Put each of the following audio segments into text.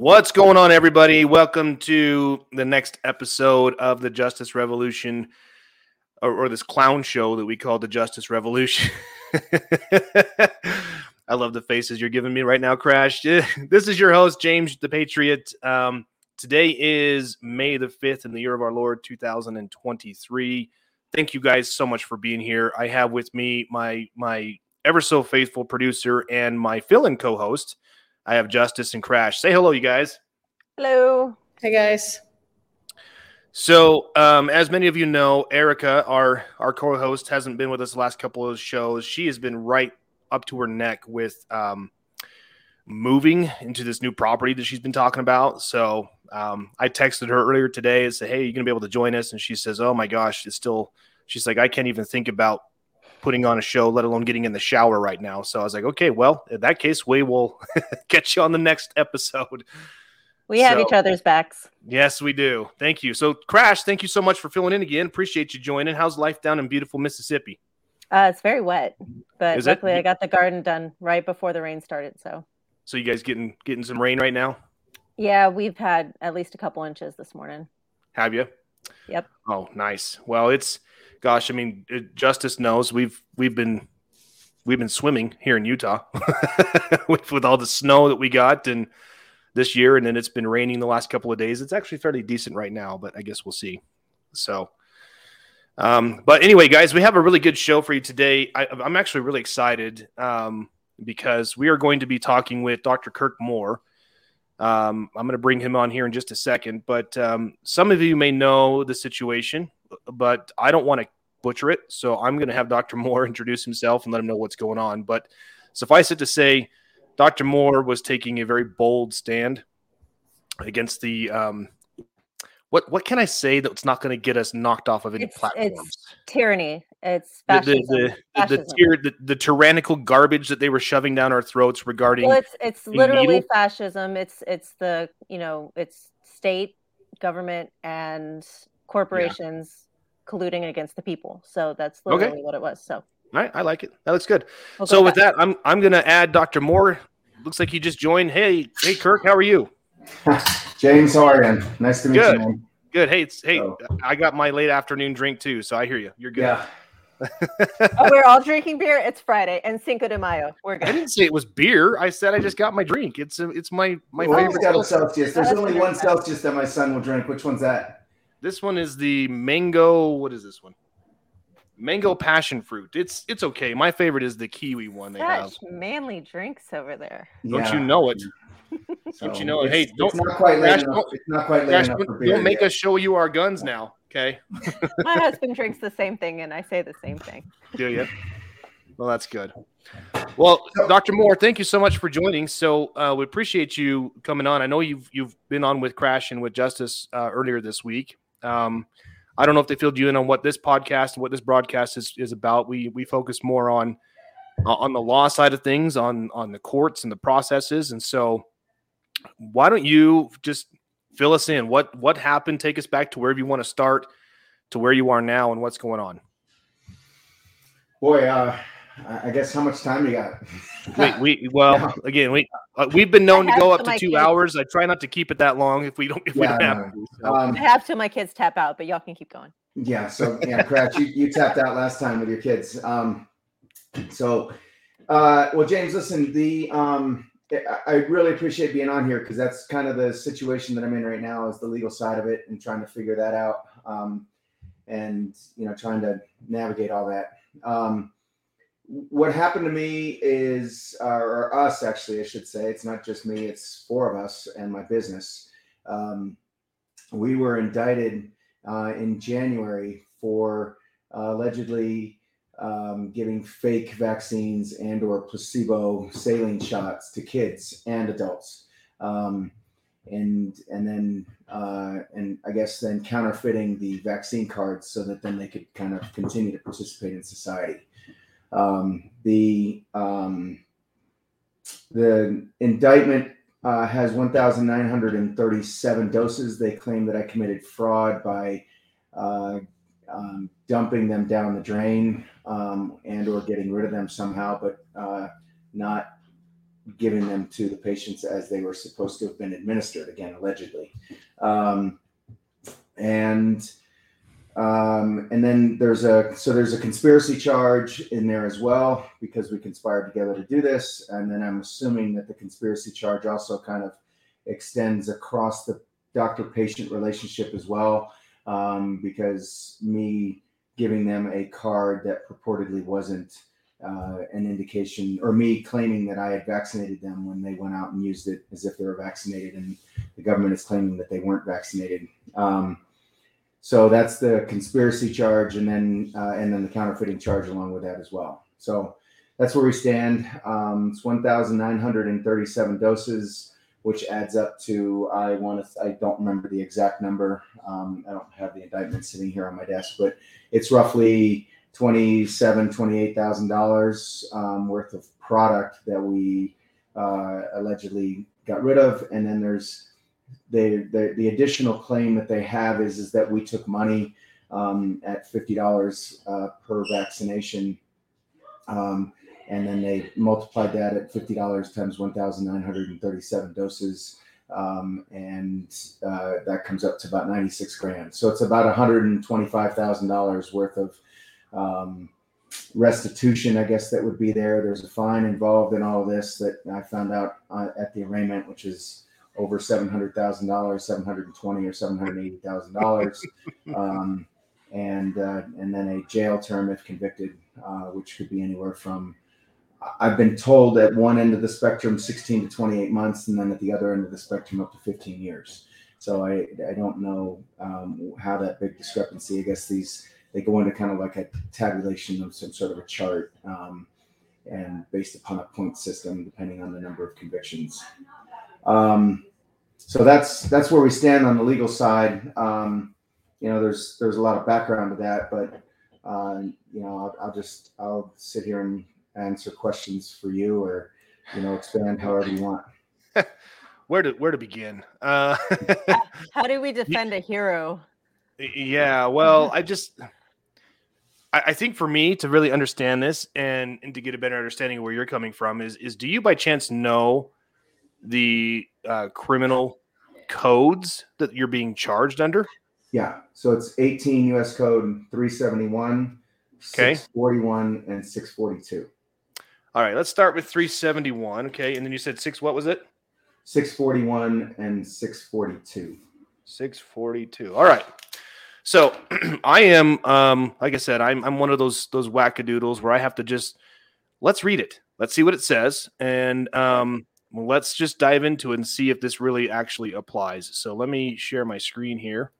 What's going on, everybody? Welcome to the next episode of the Justice Revolution, or, or this clown show that we call the Justice Revolution. I love the faces you're giving me right now, Crash. this is your host, James the Patriot. Um, today is May the 5th in the year of our Lord 2023. Thank you guys so much for being here. I have with me my my ever so faithful producer and my fill-in co-host. I have Justice and Crash. Say hello, you guys. Hello. Hey guys. So, um, as many of you know, Erica, our our co-host, hasn't been with us the last couple of shows. She has been right up to her neck with um, moving into this new property that she's been talking about. So, um, I texted her earlier today and said, "Hey, you gonna be able to join us?" And she says, "Oh my gosh, it's still." She's like, "I can't even think about putting on a show, let alone getting in the shower right now." So I was like, "Okay, well, in that case, we will catch you on the next episode." We have So- each other's backs. Yes, we do. Thank you. So, Crash, thank you so much for filling in again. Appreciate you joining. How's life down in beautiful Mississippi? Uh, it's very wet, but Is luckily I got the garden done right before the rain started. So So, you guys getting getting some rain right now? yeah, we've had at least a couple inches this morning. Have you? Yep. Oh, nice. Well, it's gosh. I mean, it, Justice knows we've we've been we've been swimming here in Utah with, with all the snow that we got and this year, and then it's been raining the last couple of days. It's actually fairly decent right now, but I guess we'll see. So, um, but anyway, guys, we have a really good show for you today. I, I'm actually really excited um, because we are going to be talking with Dr. Kirk Moore. Um, I'm going to bring him on here in just a second, but um, some of you may know the situation, but I don't want to butcher it. So I'm going to have Dr. Moore introduce himself and let him know what's going on. But suffice it to say, Dr. Moore was taking a very bold stand against the. Um, what what can I say that's not going to get us knocked off of any It's- platforms? it's Tyranny. It's The the, fascism. the, the, the, Fascism. tyr- the the tyrannical garbage that they were shoving down our throats regarding well, it's it's literally needle? fascism. It's it's the you know it's state, government, and corporations colluding against the people. So that's Okay. literally what it was. So All right, I like it. That looks good. we'll So go with back. that, I'm I'm gonna add Dr. Moore. Looks like you just joined. Hey, hey, Kirk, how are you? James, how? Nice to meet Good. you, man. Good. Hey, it's, hey, So- I got my late afternoon drink too, so I hear you. You're good. Yeah. oh, we're all drinking beer. It's Friday and Cinco de Mayo. We're good. I didn't say it was beer. I said I just got my drink. It's a, it's my my Well, favorite. he's got a Celsius. Celsius. There's That's only fair. one Celsius that my son will drink. Which one's that? This one is the mango. What is this one? Mango passion fruit. It's it's okay. My favorite is the kiwi one they have. Manly drinks over there. Don't Yeah. you know it? So Don't you know it? it's- Hey, it's don't- not quite Crash, late enough. don't- It's not quite late Crash, enough don't, don't make yet. us show you our guns now. Okay. My husband drinks the same thing, and I say the same thing. Do you? Well, that's good. Well, Dr. Moore, thank you so much for joining. So uh, we appreciate you coming on. I know you've you've been on with Crash and with Justice uh, earlier this week. Um, I don't know if they filled you in on what this podcast and what this broadcast is, is about. We we focus more on uh, on the law side of things, on on the courts and the processes. And so, why don't you just fill us in? What what happened? Take us back to wherever you want to start, to where you are now, and what's going on. Boy, uh, I I guess how much time you got? Wait, we well again we uh, we've been known to go up to to two kids. hours. I try not to keep it that long if we don't if we Yeah, don't have no. to. So. Um, I have to my kids tap out, but y'all can keep going. yeah. So yeah, Crash, you, you tapped out last time with your kids. Um, so, uh, well, James, listen, the um, I- I really appreciate being on here because that's kind of the situation that I'm in right now is the legal side of it and trying to figure that out. Um, and you know, trying to navigate all that. Um, what happened to me is, uh, or us actually, I should say, it's not just me; it's four of us and my business. Um, we were indicted uh, in January for uh, allegedly um, giving fake vaccines and or placebo saline shots to kids and adults. Um, and and then uh, and I guess then counterfeiting the vaccine cards so that then they could kind of continue to participate in society. Um, the um, the indictment uh, has 1,937 doses. They claim that I committed fraud by uh, um, dumping them down the drain um, and or getting rid of them somehow, but uh, not giving them to the patients as they were supposed to have been administered. Again, allegedly, um, and um, and then there's a so there's a conspiracy charge in there as well because we conspired together to do this. And then I'm assuming that the conspiracy charge also kind of extends across the doctor-patient relationship as well, um, because me giving them a card that purportedly wasn't uh, an indication, or me claiming that I had vaccinated them when they went out and used it as if they were vaccinated, and the government is claiming that they weren't vaccinated. Um, so that's the conspiracy charge, and then uh, and then the counterfeiting charge along with that as well. So that's where we stand. Um, it's 1,937 doses, which adds up to I want to I don't remember the exact number. Um, I don't have the indictment sitting here on my desk, but it's roughly 27 28000 um, dollars worth of product that we uh, allegedly got rid of, and then there's they, the, the additional claim that they have is, is that we took money um, at $50 uh, per vaccination. Um, and then they multiplied that at $50 times 1,937 doses. Um, and uh, that comes up to about 96 grand. So it's about $125,000 worth of um, restitution, I guess that would be there. There's a fine involved in all of this that I found out uh, at the arraignment, which is over seven hundred thousand dollars, seven hundred and twenty or seven hundred eighty thousand dollars, um, and uh, and then a jail term if convicted, uh, which could be anywhere from. I've been told at one end of the spectrum, 16 to 28 months, and then at the other end of the spectrum, up to 15 years. So I, I don't know um, how that big discrepancy. I guess these they go into kind of like a tabulation of some sort of a chart, um, and based upon a point system, depending on the number of convictions. Um, so that's that's where we stand on the legal side. Um, you know, there's there's a lot of background to that, but uh, you know, I'll, I'll, just I'll sit here and answer questions for you, or you know, expand however you want. where to where to begin? Uh, How do we defend a hero? Yeah, well, I just I, I think for me to really understand this and and to get a better understanding of where you're coming from is is do you by chance know the uh, criminal codes that you're being charged under? Yeah. So it's 18 US code 371, okay. 641, and 642. All right. Let's start with 371. Okay. And then you said six, what was it? 641 and 642. 642. All right. So I am, um, like I said, I'm, I'm one of those, those wackadoodles where I have to just, let's read it. Let's see what it says. And, um, well, let's just dive into it and see if this really actually applies. So let me share my screen here.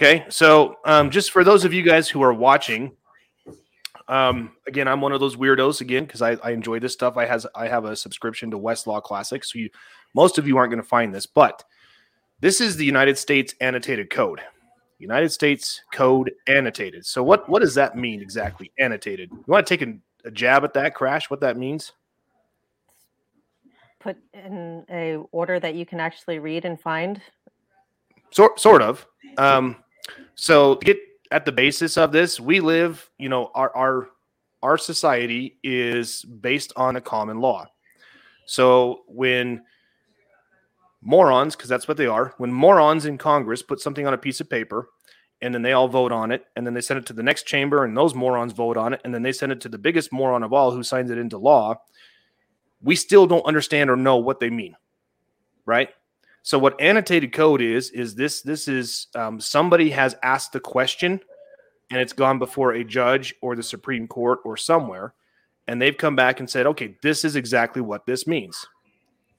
Okay, so um, just for those of you guys who are watching, um, again, I'm one of those weirdos again because I, I, enjoy this stuff. I has I have a subscription to Westlaw Classics, so you, most of you aren't going to find this, but this is the United States Annotated Code. United States Code Annotated. So what what does that mean exactly? Annotated. You want to take a, a jab at that, Crash? What that means? Put in a order that you can actually read and find? Sort sort of. Um, so get at the basis of this, we live. You know, our our our society is based on a common law. So when morons, because that's what they are, when morons in Congress put something on a piece of paper and then they all vote on it and then they send it to the next chamber and those morons vote on it and then they send it to the biggest moron of all who signs it into law we still don't understand or know what they mean, right? So what annotated code is is this this is um, somebody has asked the question and it's gone before a judge or the Supreme Court or somewhere, and they've come back and said, okay, this is exactly what this means.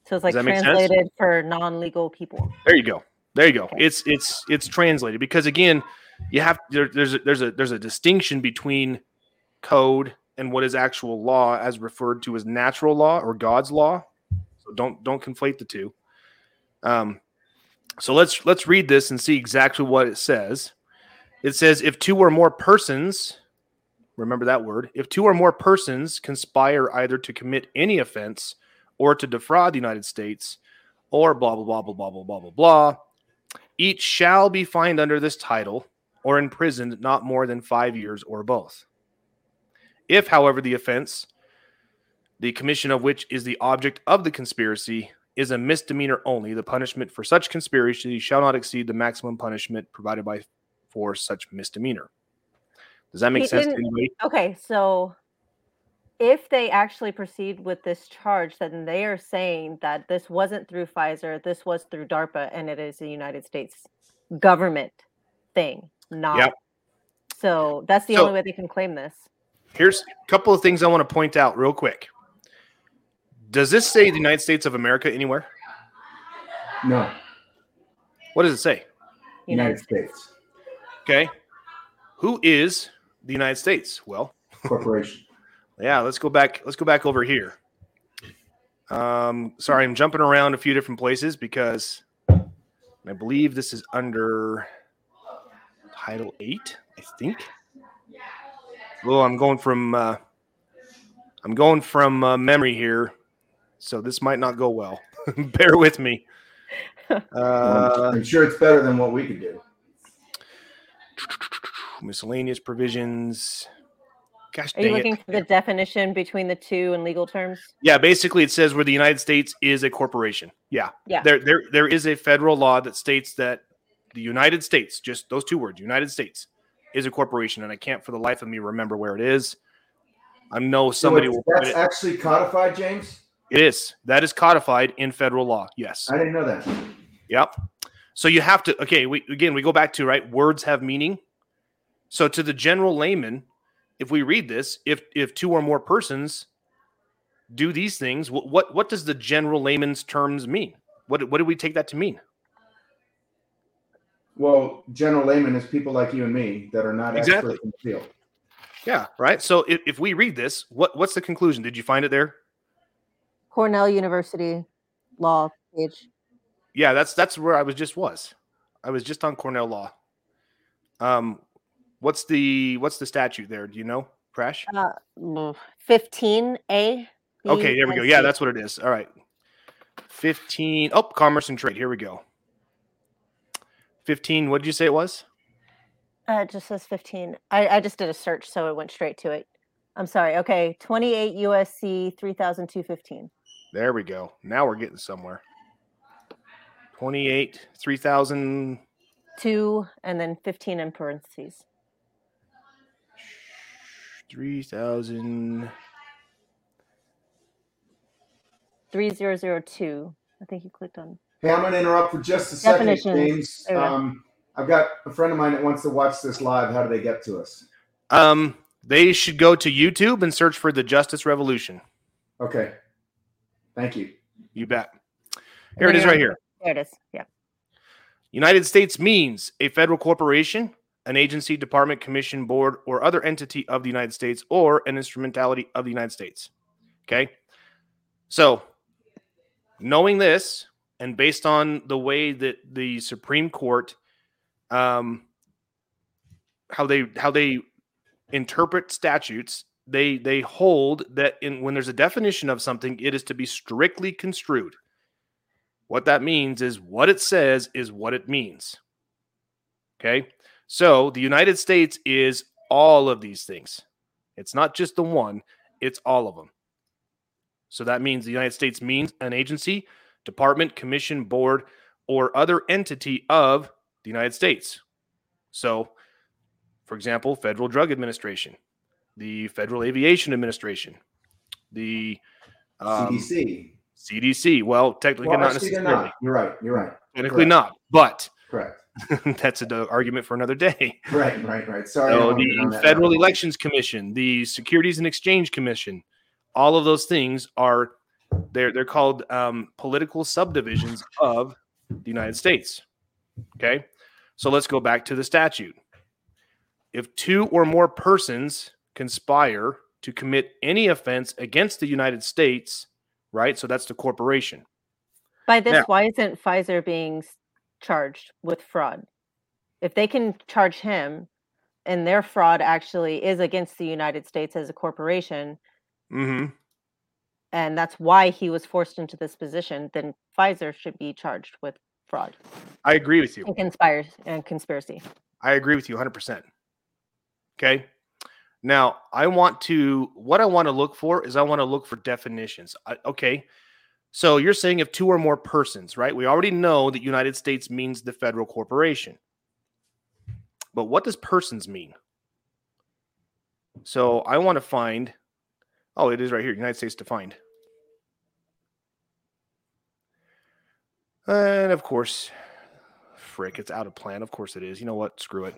So it's like translated for non-legal people. There you go. There you go. Okay. It's it's it's translated because again, you have there, there's a, there's a there's a distinction between code and what is actual law as referred to as natural law or God's law. So don't don't conflate the two. Um, so let's let's read this and see exactly what it says. It says if two or more persons, remember that word, if two or more persons conspire either to commit any offense or to defraud the United States, or blah blah blah blah blah blah blah blah blah, each shall be fined under this title or imprisoned not more than five years or both. If, however, the offense the commission of which is the object of the conspiracy, is a misdemeanor only. The punishment for such conspiracy shall not exceed the maximum punishment provided by for such misdemeanor. Does that make He sense to anybody? Okay, so if they actually proceed with this charge, then they are saying that this wasn't through Pfizer, this was through DARPA, and it is a United States government thing, not. So that's the So- only way they can claim this. Here's a couple of things I want to point out real quick. Does this say the United States of America anywhere? No, What does it say? United States Okay. Who is the United States? Well, Corporation. yeah, let's go back. Let's go back over here. Um, sorry, I'm jumping around a few different places because I believe this is under Title Eight. I think. Well, I'm going from uh, I'm going from uh, memory here, so this might not go well. Bear with me. Uh, I'm sure it's better than what we could do. miscellaneous provisions. Gosh, Are you dang it. looking for the definition between the two in legal terms? Yeah, basically it says where the United States is a corporation. Yeah. Yeah. There there there is a federal law that states that the United States, just those two words, United States, is a corporation, and I can't for the life of me remember where it is. I know somebody So will that's it. actually codified, James. It is. That is codified in federal law. Yes. I didn't know that. Yep. So you have to okay, we again we go back to right words have meaning. So to the general layman, if we read this, if if two or more persons do these things, what what, what does the general layman's terms mean? What what do we take that to mean? Well, general layman is people like you and me that are not Exactly. experts in the field. Yeah, right. So if, if we read this, what what's the conclusion? Did you find it there? Cornell University law page. Yeah, that's that's where I was just was. I was just on Cornell Law. Um, what's the what's the statute there? Do you know, Crash? Uh, 15A. Okay, there we go. Yeah, that's what it is. All right. 15. Oh, commerce and trade. Here we go. 15. What did you say it was? Uh, it just says 15. I, I just did a search, so it went straight to it. I'm sorry. Okay, 28 USC 3215. There we go. Now we're getting somewhere. 28, 3,000. Two, and then 15 in parentheses. 3,000. 3002. I think you clicked on. Hey, I'm going to interrupt for just a second, James. There we go. Um, I've got a friend of mine that wants to watch this live. How do they get to us? Um, they should go to YouTube and search for the Justice Revolution. Okay. Thank you. You bet. Here it is right here. There it is. Yeah. United States means a federal corporation, an agency, department, commission, board, or other entity of the United States or an instrumentality of the United States. Okay. So, knowing this, and based on the way that the Supreme Court, um, how they how they interpret statutes, they they hold that in when there's a definition of something, it is to be strictly construed. What that means is what it says is what it means. Okay. So the United States is all of these things. It's not just the one, it's all of them. So that means the United States means an agency, department, commission, board, or other entity of the United States. So, for example, Federal Drug Administration, the Federal Aviation Administration, the um, CDC. CDC. Well, technically Well, not necessarily. not. You're right. You're right. Technically Correct. not, but Correct. that's an argument for another day. Right. Right. Right. Sorry. So don't wanna get on the Federal. Elections Commission, the Securities and Exchange Commission, all of those things are they're they're called um, political subdivisions of the United States. Okay, so let's go back to the statute. If two or more persons conspire to commit any offense against the United States, right? So that's the corporation. By this, Now- why isn't Pfizer being charged with fraud? If they can charge him and their fraud actually is against the United States as a corporation, hmm and that's why he was forced into this position, then Pfizer should be charged with fraud I agree with you. and conspires and conspiracy. I agree with you 100%. Okay. Now, I want to, what I want to look for is I want to look for definitions. I, okay. So you're saying if two or more persons, right? We already know that United States means the federal corporation. But what does persons mean? So I want to find, oh, it is right here United States defined. And of course, frick, it's out of plan. Of course it is. You know what? Screw it.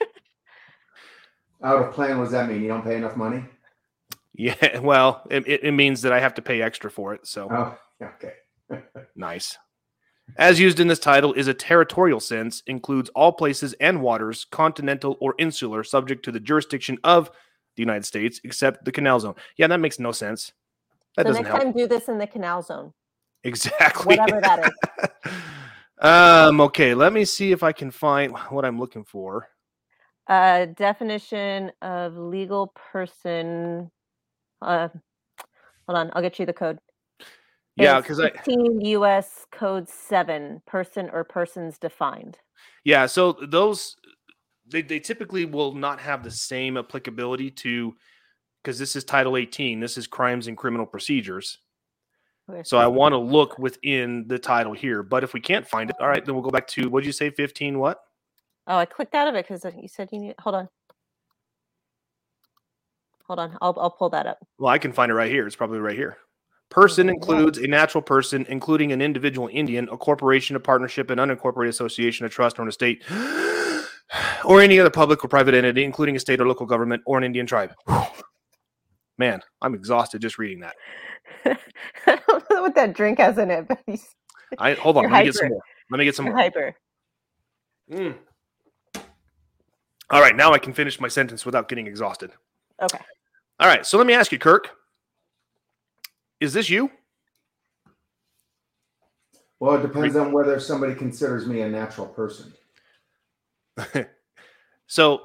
Out of plan, what does that mean? You don't pay enough money? Yeah, well, it, it means that I have to pay extra for it. So Oh, okay. nice. As used in this title is a territorial sense, includes all places and waters, continental or insular, subject to the jurisdiction of the United States, except the canal zone. Yeah, that makes no sense. That so doesn't next help. time, do this in the canal zone, Exactly. whatever that is. um, okay, let me see if I can find what I'm looking for. Uh, definition of legal person. Uh, hold on, I'll get you the code. Yeah, because I 15 U.S. Code Seven, person or persons defined. Yeah, so those they, they typically will not have the same applicability to because this is Title 18. This is crimes and criminal procedures. Okay. So I want to look within the title here. But if we can't find it, all right, then we'll go back to what did you say? 15 what? Oh, I clicked out of it because you said you need. Hold on. Hold on. I'll I'll pull that up. Well, I can find it right here. It's probably right here. Person includes a natural person, including an individual Indian, a corporation, a partnership, an unincorporated association, a trust, or an estate, or any other public or private entity, including a state or local government or an Indian tribe. Man, I'm exhausted just reading that. I don't know what that drink has in it, but he's I hold on. Let me get some hyper. more. Let me get some you're more. hyper. Mm. All right, now I can finish my sentence without getting exhausted. Okay. All right, so let me ask you, Kirk. Is this you? Well, it depends on whether somebody considers me a natural person. So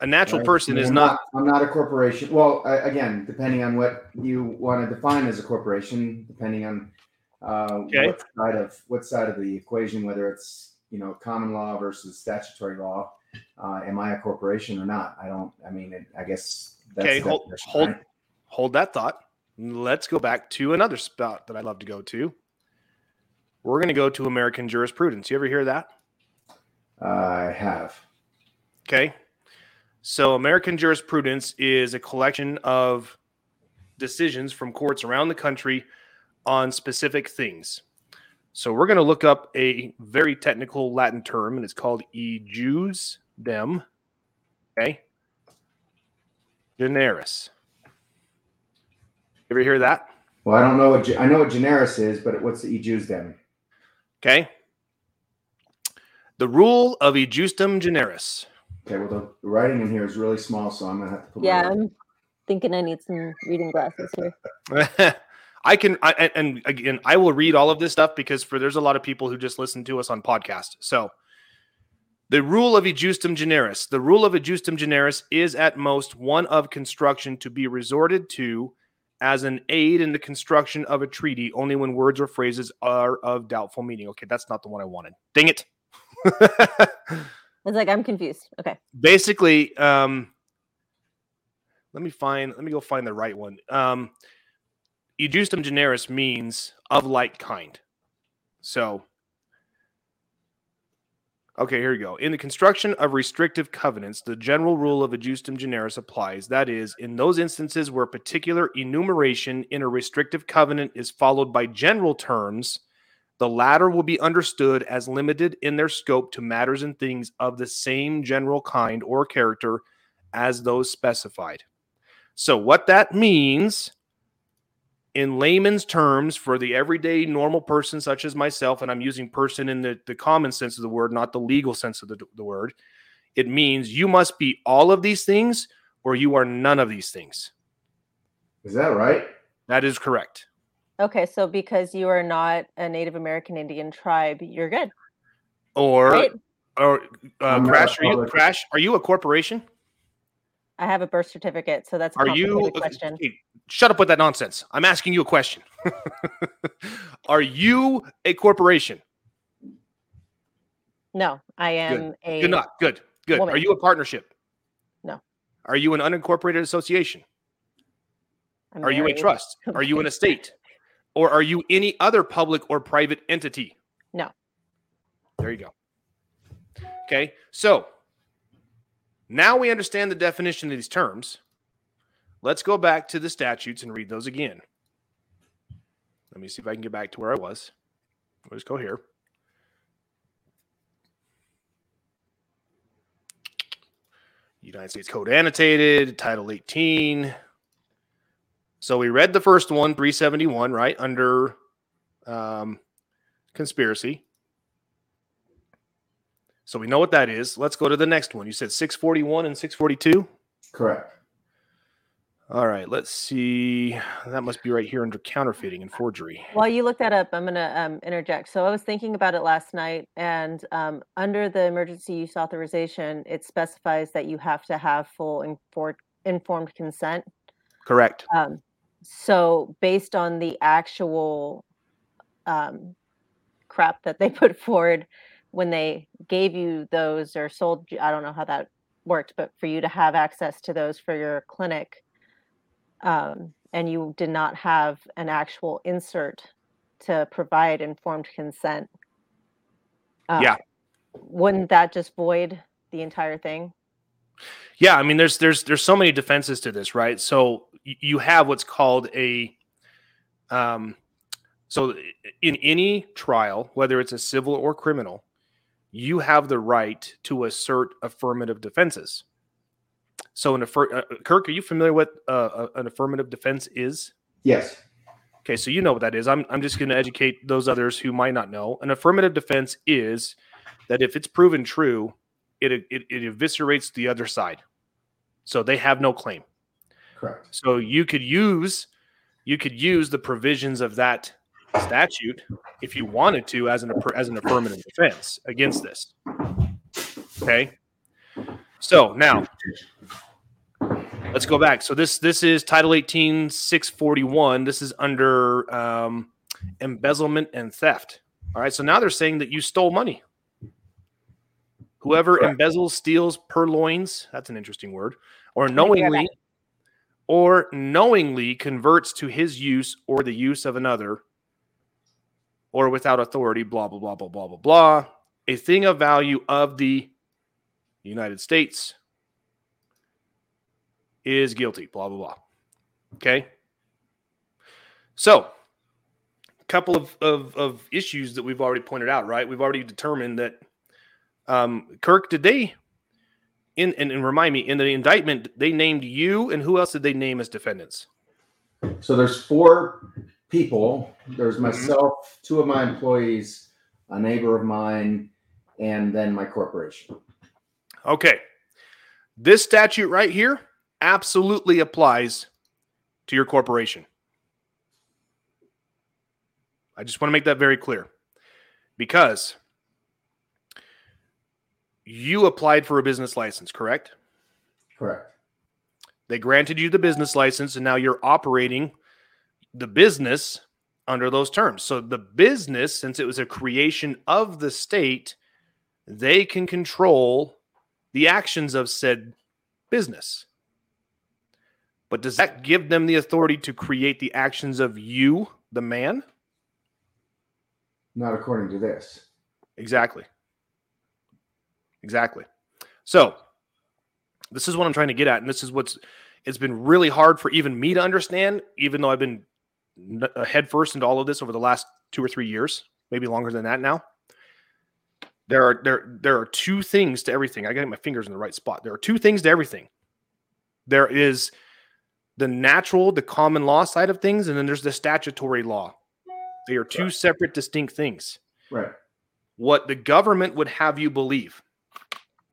a natural right? person I mean, is I'm not. I'm not a corporation. Well, I, again, depending on what you want to define as a corporation, depending on uh, Okay. what side of what side of the equation, whether it's you know common law versus statutory law, uh, am I a corporation or not? I don't. I mean, it, I guess that's Okay, hold, hold, right? hold that thought. Let's go back to another spot that I'd love to go to. We're going to go to American jurisprudence. You ever hear that? I have. Okay. So American jurisprudence is a collection of decisions from courts around the country on specific things. So we're going to look up a very technical Latin term, and it's called e jus dem. Okay. Generis. Ever hear that? Well, I don't know what I know what generis is, but what's the e then? Okay. The rule of e justum generis. Okay, well the, the writing in here is really small, so I'm gonna have to put. my- Yeah, I'm thinking I need some reading glasses here. I can, I, and- and again, I will read all of this stuff because for there's a lot of people who just listen to us on podcast. So, the rule of ejusdem generis. The rule of ejusdem generis is at most one of construction to be resorted to as an aid in the construction of a treaty only when words or phrases are of doubtful meaning. Okay, that's not the one I wanted. Dang it. It's like I'm confused. Okay. basically um let me find let me go find the right one um ejusdem generis means of like kind so okay here we go in the construction of restrictive covenants the general rule of ejusdem generis applies that is in those instances where particular enumeration in a restrictive covenant is followed by general terms the latter will be understood as limited in their scope to matters and things of the same general kind or character as those specified. So, what that means in layman's terms for the everyday normal person, such as myself, and I'm using person in the, the common sense of the word, not the legal sense of the, the word, it means you must be all of these things or you are none of these things. Is that right? That is correct. Okay, so because you are not a Native American Indian tribe, you're good, Or, right? or uh, crash, are you, crash, are you a corporation? I have a birth certificate, so that's a Are you question. Hey, shut up with that nonsense? I'm asking you a question. Are you a corporation? No, I am a Good, not good, good. Are you a partnership? No. Are you an unincorporated association? I'm Are you a trust? Are you an Okay. estate? Or are you any other public or private entity? No. There you go. Okay. So now we understand the definition of these terms. Let's go back to the statutes and read those again. Let me see if I can get back to where I was. We'll just go here. United States Code annotated, Title 18. So we read the first one, 371, right? Under um, conspiracy. So we know what that is. Let's go to the next one. You said 641 and 642. Correct. All right, let's see. That must be right here under counterfeiting and forgery. While you look that up, I'm going to um, interject. So I was thinking about it last night, and um, under the emergency use authorization, it specifies that you have to have full infor- informed consent. Correct. Um, so based on the actual um, crap that they put forward when they gave you those or sold you, I don't know how that worked, but for you to have access to those for your clinic, um, and you did not have an actual insert to provide informed consent. uh, Yeah. Wouldn't that just void the entire thing? Yeah, I mean, there's there's there's so many defenses to this, right? So you have what's called a, um, so in any trial, whether it's a civil or criminal, you have the right to assert affirmative defenses. So, an affir- uh, Kirk, are you familiar with uh, an affirmative defense is? Yes. Okay, so you know what that is. I'm, I'm just going to educate those others who might not know. An affirmative defense is that if it's proven true, it, it, it eviscerates the other side. So they have no claim. Correct. So you could use you could use the provisions of that statute if you wanted to as an as an affirmative defense against this. Okay. So now let's go back. So this this is Title 18 641. This is under um, embezzlement and theft. All right. So now they're saying that you stole money. Whoever Correct. embezzles, steals, purloins, that's an interesting word, or gonna knowingly or knowingly converts to his use or the use of another or without authority, blah, blah, blah, blah, blah, blah, blah, a thing of value of the United States is guilty, blah, blah, blah. Okay. So, a couple of, of, of issues that we've already pointed out, right? We've already determined that, um, Kirk, did they, in, and, and remind me, in the indictment, they named you and who else did they name as defendants? So there's four people. There's Mhm. myself, two of my employees, a neighbor of mine, and then my corporation. Okay. This statute right here absolutely applies to your corporation. I just want to make that very clear because you applied for a business license, correct? Correct. They granted you the business license, and now you're operating the business under those terms. So the business, since it was a creation of the state, they can control the actions of said business. But does that give them the authority to create the actions of you, the man? Not according to this. Exactly. Exactly. So, this is what I'm trying to get at, and this is what's it's been really hard for even me to understand, even though I've been uh, head first into all of this over the last two or three years, maybe longer than that now. There are there there are two things to everything. I got my fingers in the right spot. There are two things to everything. There is the natural, the common law side of things, and then there's the statutory law. They are two separate, distinct things Right. what the government would have you believe.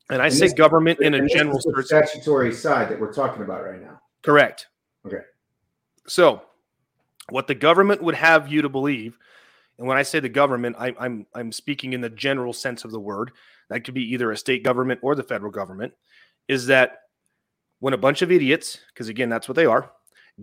And I And say government in a general statutory side that we're talking about right now. Correct. Okay. So, what the government would have you to believe, and when I say the government, I, I'm I'm speaking in the general sense of the word. That could be either a state government or the federal government. Is that when a bunch of idiots, because again, that's what they are,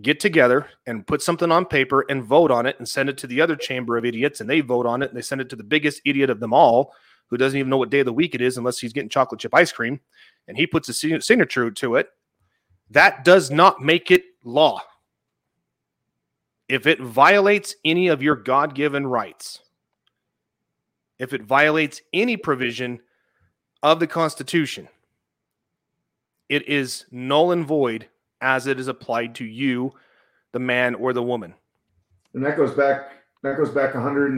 get together and put something on paper and vote on it and send it to the other chamber of idiots and they vote on it and they send it to the biggest idiot of them all who doesn't even know what day of the week it is unless he's getting chocolate chip ice cream and he puts a signature to it That does not make it law. If it violates any of your God given rights, if it violates any provision of the Constitution, it is null and void as it is applied to you, the man or the woman. And that goes back that goes back 100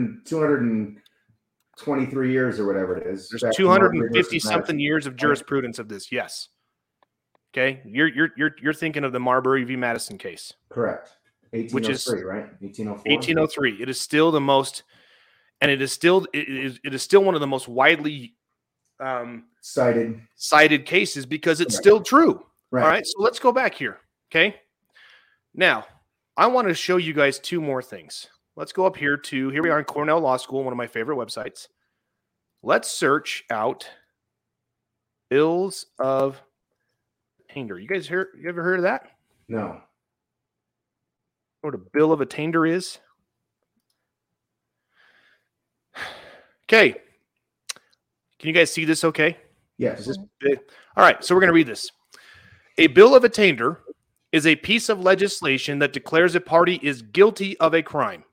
and 223 years or whatever it is. There's 250 something years of jurisprudence of this. Yes. Okay. You're you're you're you're thinking of the Marbury v. Madison case. Correct. 1803, which is oh right? 1804. 1803. It is still the most and it is still it is, it is still one of the most widely um, cited cited cases because it's right. still true. Right. All right. So let's go back here. Okay. Now, I want to show you guys two more things. Let's go up here to here we are in Cornell Law School, one of my favorite websites. Let's search out bills of attainder. You guys hear you ever heard of that? No. What a bill of attainder is? Okay. Can you guys see this okay? Yes. This All right, so we're going to read this. A bill of attainder is a piece of legislation that declares a party is guilty of a crime.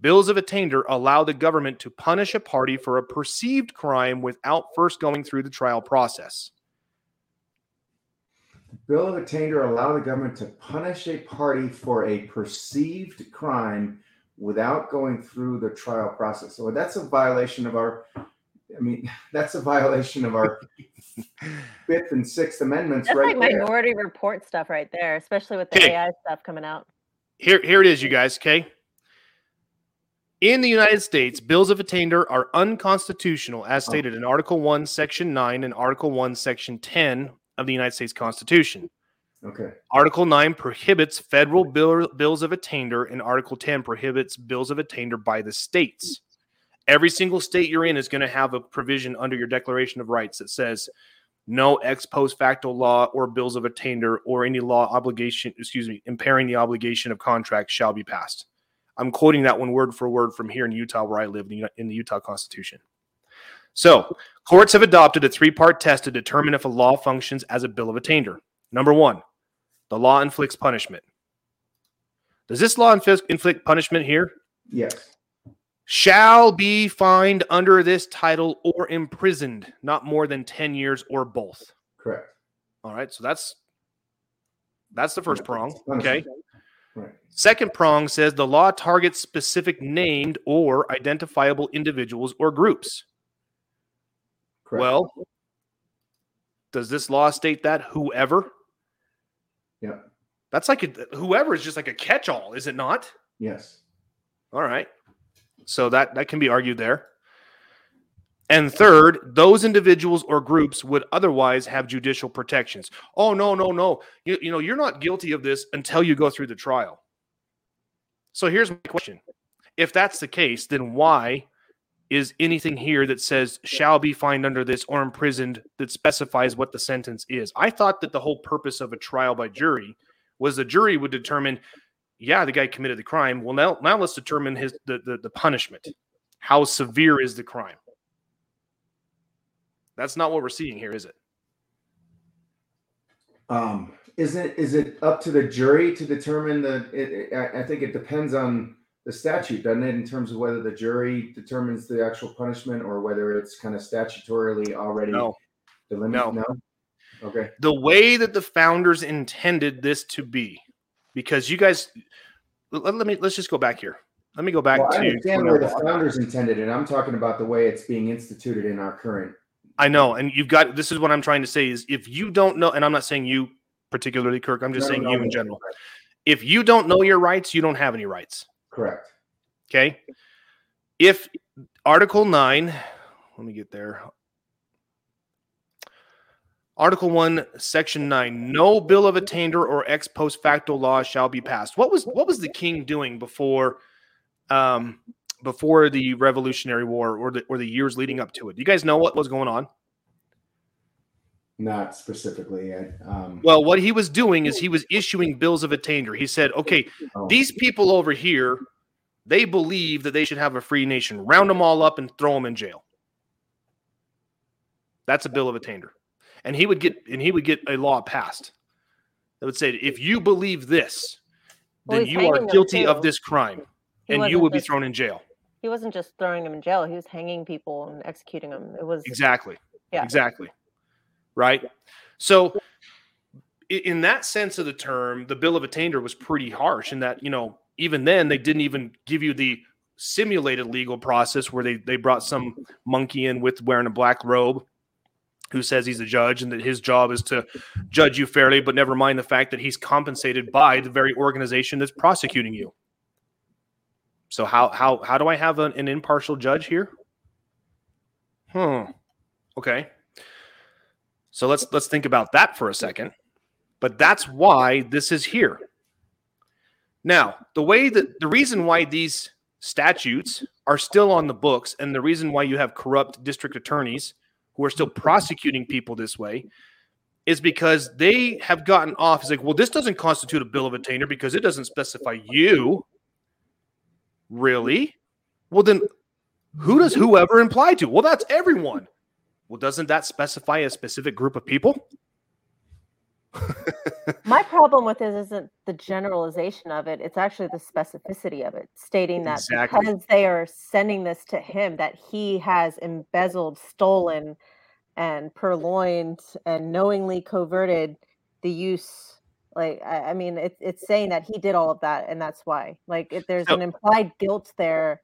Bills of attainder allow the government to punish a party for a perceived crime without first going through the trial process. Bill of attainder allow the government to punish a party for a perceived crime without going through the trial process. So that's a violation of our I mean, that's a violation of our Fifth and Sixth Amendments. That's right like there. Minority Report stuff right there, especially with the Okay. AI stuff coming out. Here, here it is, you guys. Okay. In the United States, bills of attainder are unconstitutional, as Oh. stated in Article 1, Section 9 and Article 1, Section 10 of the United States Constitution. Okay. Article 9 prohibits federal bill, bills of attainder, and Article 10 prohibits bills of attainder by the states. Every single state you're in is going to have a provision under your Declaration of Rights that says no ex post facto law or bills of attainder or any law obligation, excuse me, impairing the obligation of contract shall be passed. I'm quoting that one word for word from here in Utah, where I live in the, Utah Constitution. So, courts have adopted a three part test to determine if a law functions as a bill of attainder. Number one, the law inflicts punishment. Does this law inflict, inflict punishment here? Yes. Shall be fined under this title or imprisoned not more than 10 years or both. Correct. All right, so that's that's the first prong. Okay. Right. Second prong says the law targets specific named or identifiable individuals or groups. Correct. Well, does this law state that whoever? Yeah. That's like a, whoever is just like a catch-all, is it not? Yes. All right. So that that can be argued there. And third, those individuals or groups would otherwise have judicial protections. Oh no, no, no. You, you know, you're not guilty of this until you go through the trial. So here's my question. If that's the case, then why is anything here that says shall be fined under this or imprisoned that specifies what the sentence is? I thought that the whole purpose of a trial by jury was the jury would determine yeah, the guy committed the crime. Well, now now let's determine his the, the the punishment. How severe is the crime? That's not what we're seeing here, is it? Um, is it is it up to the jury to determine the? It, it, I I think it depends on the statute, doesn't it? In terms of whether the jury determines the actual punishment or whether it's kind of statutorily already No. delimited. No. No. Okay. The way that the founders intended this to be, because you guys, let, let me let's just go back here. Let me go back Well, I to. understand the way the founders intended it. I'm talking about the way it's being instituted in our current. I know, and you've got. This is what I'm trying to say is if you don't know, and I'm not saying you particularly, Kirk. I'm just No, saying no, you no, in general. If you don't know your rights, you don't have any rights. Correct. Okay. If Article 9, let me get there. Article 1, Section 9, no bill of attainder or ex post facto law shall be passed. What was what was the king doing before um before the Revolutionary War or the or the years leading up to it? Do you guys know what was going on? Not specifically. I, um, Well, what he was doing is he was issuing bills of attainder. He said, okay, oh, these people over here, they believe that they should have a free nation. Round them all up and throw them in jail. That's a bill of attainder. And he would get and he would get a law passed. that would say, if you believe this, Well, then he's you are guilty of this crime, He and you wasn't will be thrown in jail. He wasn't just throwing them in jail; he was hanging people and executing them. It was Exactly. Yeah. Exactly. Right. So, in that sense of the term, the bill of attainder was pretty harsh in that, you know, even then they didn't even give you the simulated legal process where they, they brought some monkey in with wearing a black robe who says he's a judge and that his job is to judge you fairly, but never mind the fact that he's compensated by the very organization that's prosecuting you. So how how how do I have an, an impartial judge here? Hmm. Okay. So let's let's think about that for a second. But that's why this is here. Now, the way that the reason why these statutes are still on the books and the reason why you have corrupt district attorneys who are still prosecuting people this way is because they have gotten off. It's like, well, this doesn't constitute a bill of attainder because it doesn't specify you. Really? Well, then who does whoever imply to? Well, that's everyone. Well, doesn't that specify a specific group of people? my problem with this isn't the generalization of it; it's actually the specificity of it, stating that Exactly. because they are sending this to him, that he has embezzled, stolen, and purloined, and knowingly coverted the use. Like, I, I mean, it's it's saying that he did all of that, and that's why. Like, it, there's So- an implied guilt there,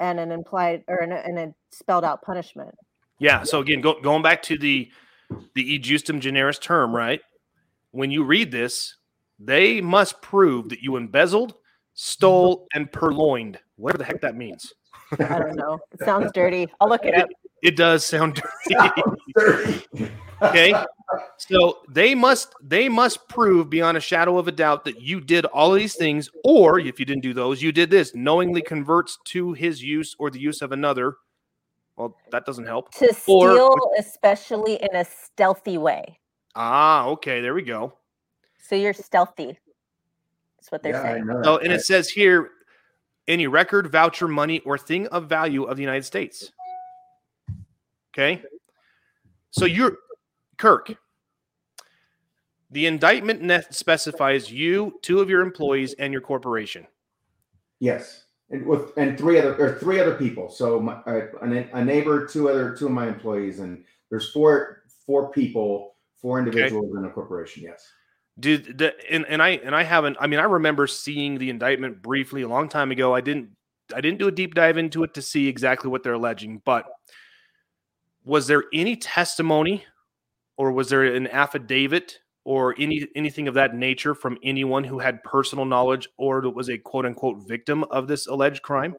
and an implied or an, and a spelled out punishment. Yeah. So again, go, going back to the the e justum generis term, right? When you read this, they must prove that you embezzled, stole, and purloined. Whatever the heck that means. I don't know. It sounds dirty. I'll look it up. It does sound dirty. Okay so they must they must prove beyond a shadow of a doubt that you did all of these things or if you didn't do those you did this knowingly converts to his use or the use of another well that doesn't help To Or- steal, especially in a stealthy way. ah okay there we go So you're stealthy. That's what they're Yeah, saying. know so and it says here any record voucher money or thing of value of the united states okay so you're kirk the indictment net specifies you two of your employees and your corporation Yes, and with and three other or three other people. So my, uh, a, a neighbor, two other two of my employees, and there's four four people, four individuals in a corporation. Yes. Did the and, and I and I haven't I mean I remember seeing the indictment briefly a long time ago. I didn't I didn't do a deep dive into it to see exactly what they're alleging, but was there any testimony or was there an affidavit or any anything of that nature from anyone who had personal knowledge or was a quote unquote victim of this alleged crime?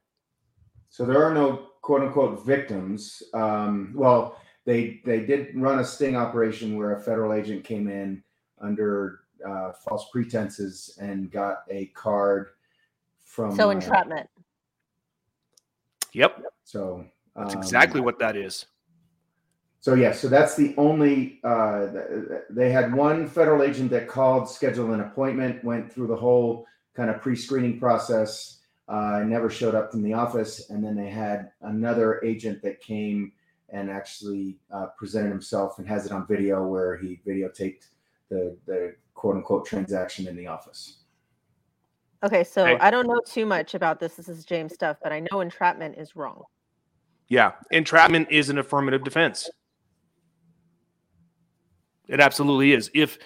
So there are no quote unquote victims. Um, well, they they did run a sting operation where a federal agent came in under uh, false pretenses and got a card from. So uh, entrapment. Yep, So that's um, exactly what that is. So yes, so that's the only. Uh, th- th- they had one federal agent that called, scheduled an appointment, went through the whole kind of pre-screening process, uh, never showed up in the office, and then they had another agent that came and actually uh, presented himself and has it on video where he videotaped the the quote unquote transaction in the office. Okay, so Okay. I don't know too much about this. This is James stuff, but I know entrapment is wrong. Yeah, entrapment is an affirmative defense. It absolutely is. If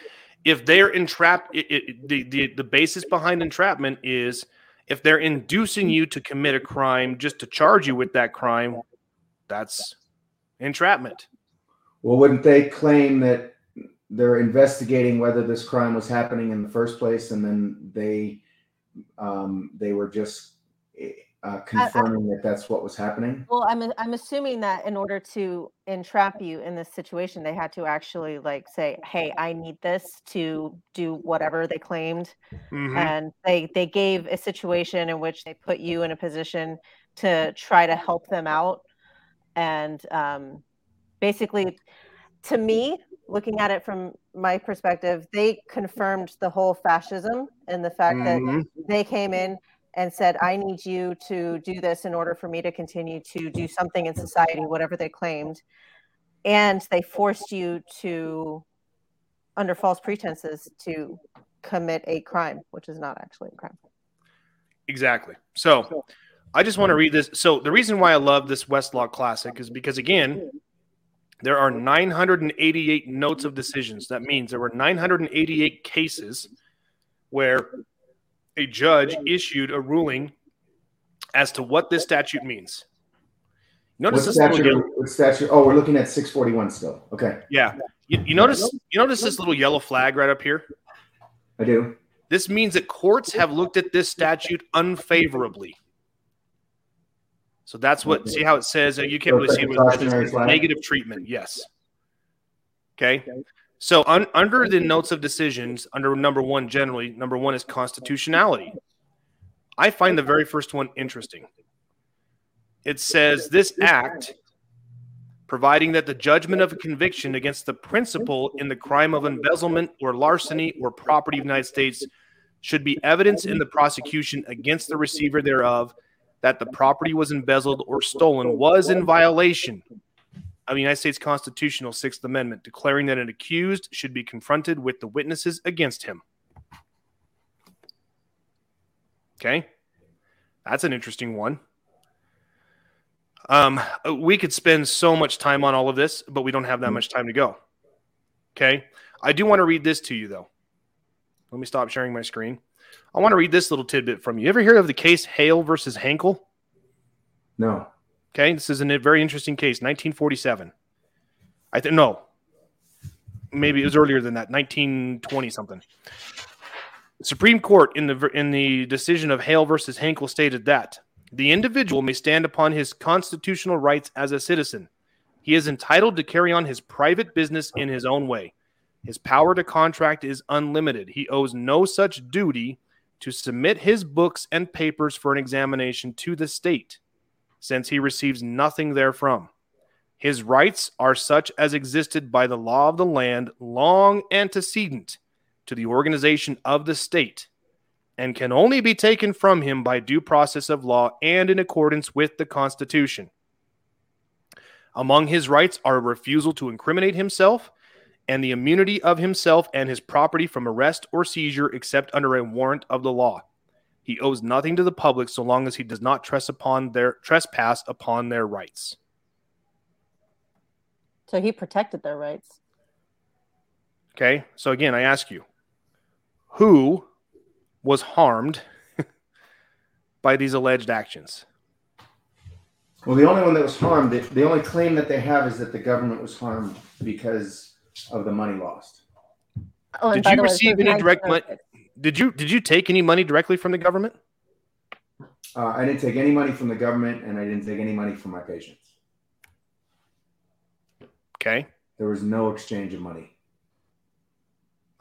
if they're entrapped, it, it, the, the the basis behind entrapment is if they're inducing you to commit a crime just to charge you with that crime, that's entrapment. Well, wouldn't they claim that they're investigating whether this crime was happening in the first place, and then they um, they were just uh, confirming that that's what was happening? Well, I'm I'm assuming that in order to entrap you in this situation, they had to actually like say, "Hey, I need this to do whatever they claimed," Mhm. and they they gave a situation in which they put you in a position to try to help them out, and um, basically, to me, looking at it from my perspective, they confirmed the whole fascism and the fact that Mhm. they came in and said, I need you to do this in order for me to continue to do something in society, whatever they claimed. And they forced you to under false pretenses to commit a crime, which is not actually a crime. Exactly. So I just want to read this. So the reason why I love this Westlaw Classic is because again, there are 988 notes of decisions. That means there were 988 cases where a judge issued a ruling as to what this statute means. Notice what statute, yellow, what statute? Oh, we're looking at 641 still. Okay. Yeah. You, you notice you notice this little yellow flag right up here? I do. This means that courts have looked at this statute unfavorably. So that's what. See how it says. Uh, you can't really see it. Negative treatment. Yes. Okay. So un, under the notes of decisions, under number one, generally number one is constitutionality. I find the very first one interesting. It says this act, providing that the judgment of a conviction against the principal in the crime of embezzlement or larceny or property of the United States should be evidence in the prosecution against the receiver thereof that the property was embezzled or stolen was in violation of the United States constitutional Sixth Amendment, declaring that an accused should be confronted with the witnesses against him. Okay. That's an interesting one. Um, we could spend so much time on all of this, but we don't have that much time to go. Okay. I do want to read this to you, though. Let me stop sharing my screen. I want to read this little tidbit from you. Ever hear of the case Hale versus Henkel? No. Okay, this is a very interesting case, 1947. I think no, maybe it was earlier than that, 1920 something. Supreme Court in the in the decision of Hale versus Henkel stated that the individual may stand upon his constitutional rights as a citizen. He is entitled to carry on his private business in his own way. His power to contract is unlimited. He owes no such duty to submit his books and papers for an examination to the state, since he receives nothing therefrom. His rights are such as existed by the law of the land long antecedent to the organization of the state, and can only be taken from him by due process of law and in accordance with the Constitution. Among his rights are a refusal to incriminate himself and the immunity of himself and his property from arrest or seizure except under a warrant of the law. He owes nothing to the public so long as he does not trespass upon their trespass upon their rights. So he protected their rights. Okay. So again, I ask you, who was harmed by these alleged actions? Well, the only one that was harmed, the, the only claim that they have is that the government was harmed because of the money lost. Oh, did you receive any direct money? Did you did you take any money directly from the government? Uh, I didn't take any money from the government, and I didn't take any money from my patients. Okay. There was no exchange of money.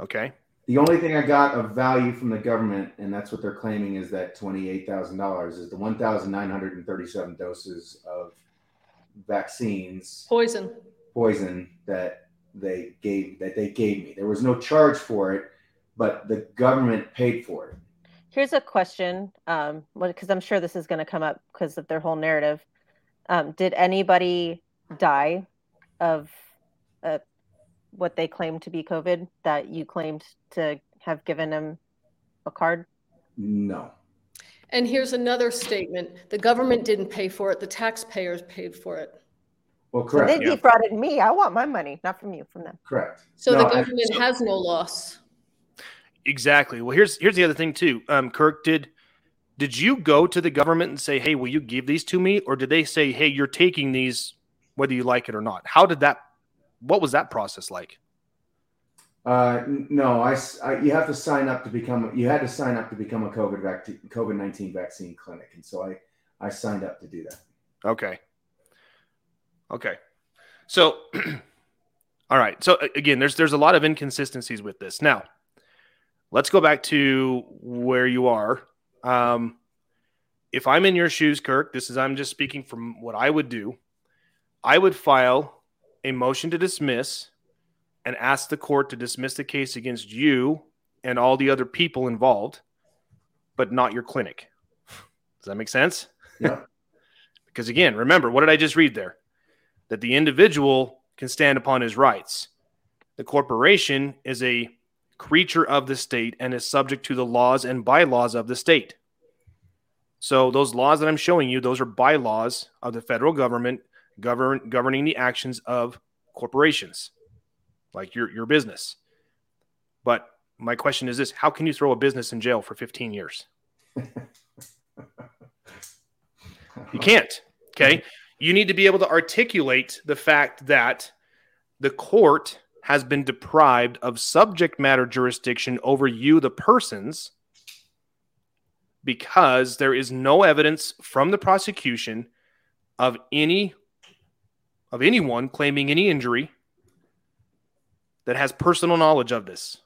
Okay. The only thing I got of value from the government, and that's what they're claiming, is that twenty-eight thousand dollars is the one thousand nine hundred and thirty-seven doses of vaccines, poison, poison that they gave that they gave me. There was no charge for it, but the government paid for it. Here's a question, um, because I'm sure this is going to come up because of their whole narrative. Um, did anybody die of uh, what they claimed to be COVID that you claimed to have given them a card? No. And here's another statement the government didn't pay for it, the taxpayers paid for it. Well, correct. So they yeah. defrauded me. I want my money, not from you, from them. Correct. So no, the government I, so, has no loss. Exactly. Well, here's here's the other thing too. Um, Kirk, did did you go to the government and say, "Hey, will you give these to me?" Or did they say, "Hey, you're taking these, whether you like it or not"? How did that? What was that process like? Uh, no, I, I, you have to sign up to become. You had to sign up to become a COVID vaccine, COVID nineteen vaccine clinic, and so I I signed up to do that. Okay. Okay. So, all right. So again, there's there's a lot of inconsistencies with this. Now, let's go back to where you are. Um, if I'm in your shoes, Kirk, this is I'm just speaking from what I would do. I would file a motion to dismiss and ask the court to dismiss the case against you and all the other people involved, but not your clinic. Does that make sense? Yeah. because again, remember, what did I just read there? that the individual can stand upon his rights. The corporation is a creature of the state and is subject to the laws and bylaws of the state. So those laws that I'm showing you, those are bylaws of the federal government govern governing the actions of corporations, like your your business. But my question is this: How can you throw a business in jail for 15 years? you can't. Okay. You need to be able to articulate the fact that the court has been deprived of subject matter jurisdiction over you, the persons, because there is no evidence from the prosecution of any of anyone claiming any injury that has personal knowledge of this.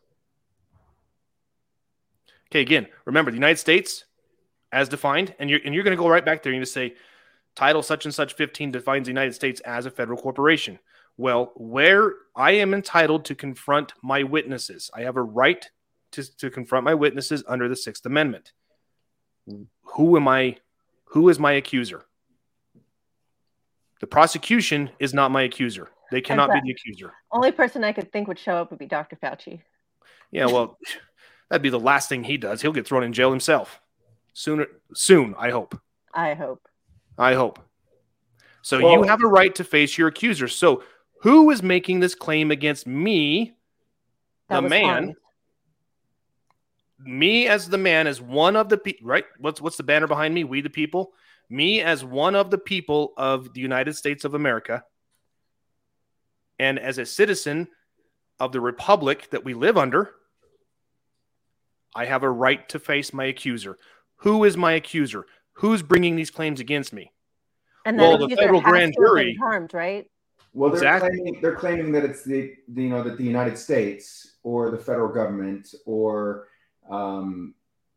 Okay, again, remember the United States as defined, and you're and you're going to go right back there and you say title such and such 15 defines the United States as a federal corporation. Well, where I am entitled to confront my witnesses, I have a right to, to confront my witnesses under the Sixth Amendment. Who am I? Who is my accuser? The prosecution is not my accuser. They cannot be the accuser. Only person I could think would show up would be Dr. Fauci. Yeah, well, that'd be the last thing he does. He'll get thrown in jail himself. Sooner soon, I hope. I hope. I hope. So Well- you have a right to face your accuser. So who is making this claim against me? That the man, harmed. me as the man, as one of the people, right? What's what's the banner behind me? We the people. Me as one of the people of the United States of America, and as a citizen of the republic that we live under, I have a right to face my accuser. Who is my accuser? Who's bringing these claims against me? And well, the federal grand to have been jury- harmed, right? Well, they're Exactly. claiming they're claiming that it's the, the you know that the United States or the federal government or um,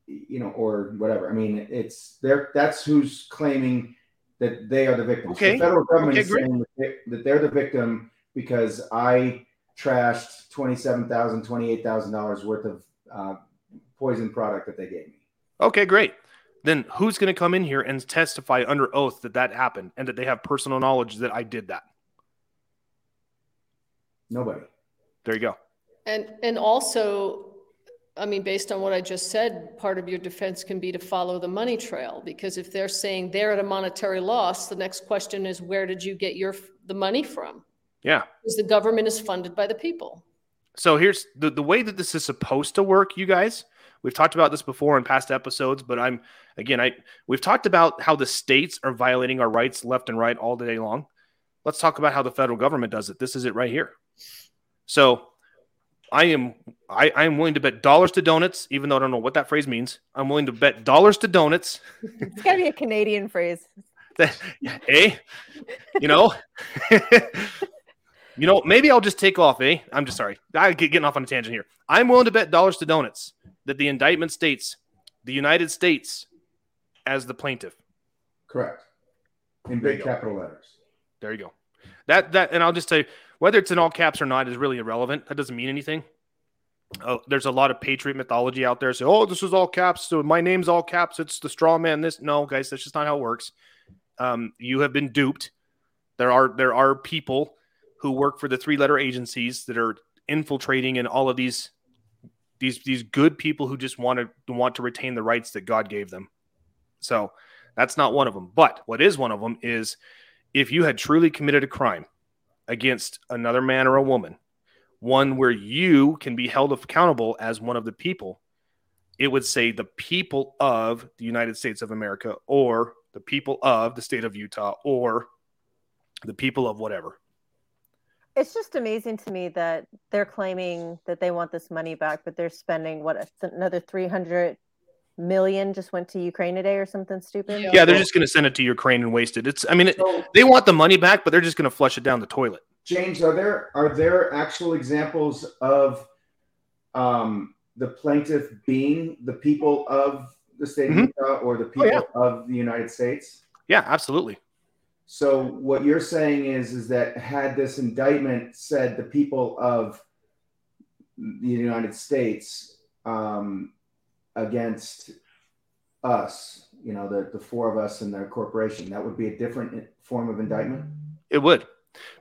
you know or whatever. I mean, it's they're that's who's claiming that they are the victims. Okay. The federal government Okay, is great. saying that they- that they're the victim because I trashed twenty seven thousand, twenty eight thousand dollars worth of uh, poison product that they gave me. Okay, great. Then who's going to come in here and testify under oath that that happened and that they have personal knowledge that I did that? Nobody. There you go. And, and also, I mean, based on what I just said, part of your defense can be to follow the money trail. Because if they're saying they're at a monetary loss, the next question is, where did you get your, the money from? Yeah. Because the government is funded by the people. So here's the, the way that this is supposed to work, you guys. We've talked about this before in past episodes, but I'm again, I we've talked about how the states are violating our rights left and right all day long. Let's talk about how the federal government does it. This is it right here. So I am I, I am willing to bet dollars to donuts, even though I don't know what that phrase means. I'm willing to bet dollars to donuts It's got to be a Canadian phrase. that eh? You know? you know, maybe I'll just take off, eh? I'm just sorry. I get getting off on a tangent here. I'm willing to bet dollars to donuts that the indictment states the United States as the plaintiff. Correct. In There you big go. capital letters. There you go. That that and I'll just say whether it's in all caps or not is really irrelevant. That doesn't mean anything. Oh, there's a lot of patriot mythology out there. Say, oh, this is all caps. So my name's all caps. It's the straw man. This no, guys, that's just not how it works. Um, you have been duped. There are there are people who work for the three letter agencies that are infiltrating and all of these these these good people who just want to want to retain the rights that God gave them. So that's not one of them. But what is one of them is if you had truly committed a crime against another man or a woman, one where you can be held accountable as one of the people, it would say the people of the United States of America or the people of the state of Utah or the people of whatever. It's just amazing to me that they're claiming that they want this money back, but they're spending what another 300 million just went to Ukraine today or something stupid. Yeah. Yeah, they're just going to send it to Ukraine and waste it. It's, I mean, it, So, they want the money back, but they're just going to flush it down the toilet. James, are there are there actual examples of um, the plaintiff being the people of the state Mhm. of Utah or the people yeah. of the United States? Yeah, absolutely. So what you're saying is is that had this indictment said the people of the United States um, against us, you know, the, the four of us and their corporation, that would be a different form of indictment. It would.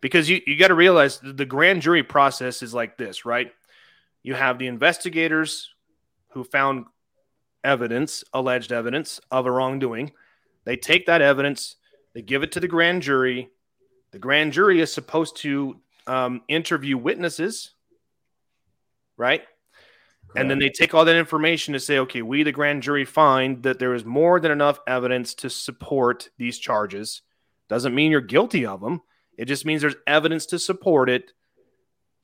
because you, you got to realize the grand jury process is like this, right? You have the investigators who found evidence, alleged evidence of a wrongdoing. They take that evidence, they give it to the grand jury. The grand jury is supposed to um, interview witnesses, right? And then they take all that information to say, okay, we, the grand jury, find that there is more than enough evidence to support these charges. Doesn't mean you're guilty of them. It just means there's evidence to support it.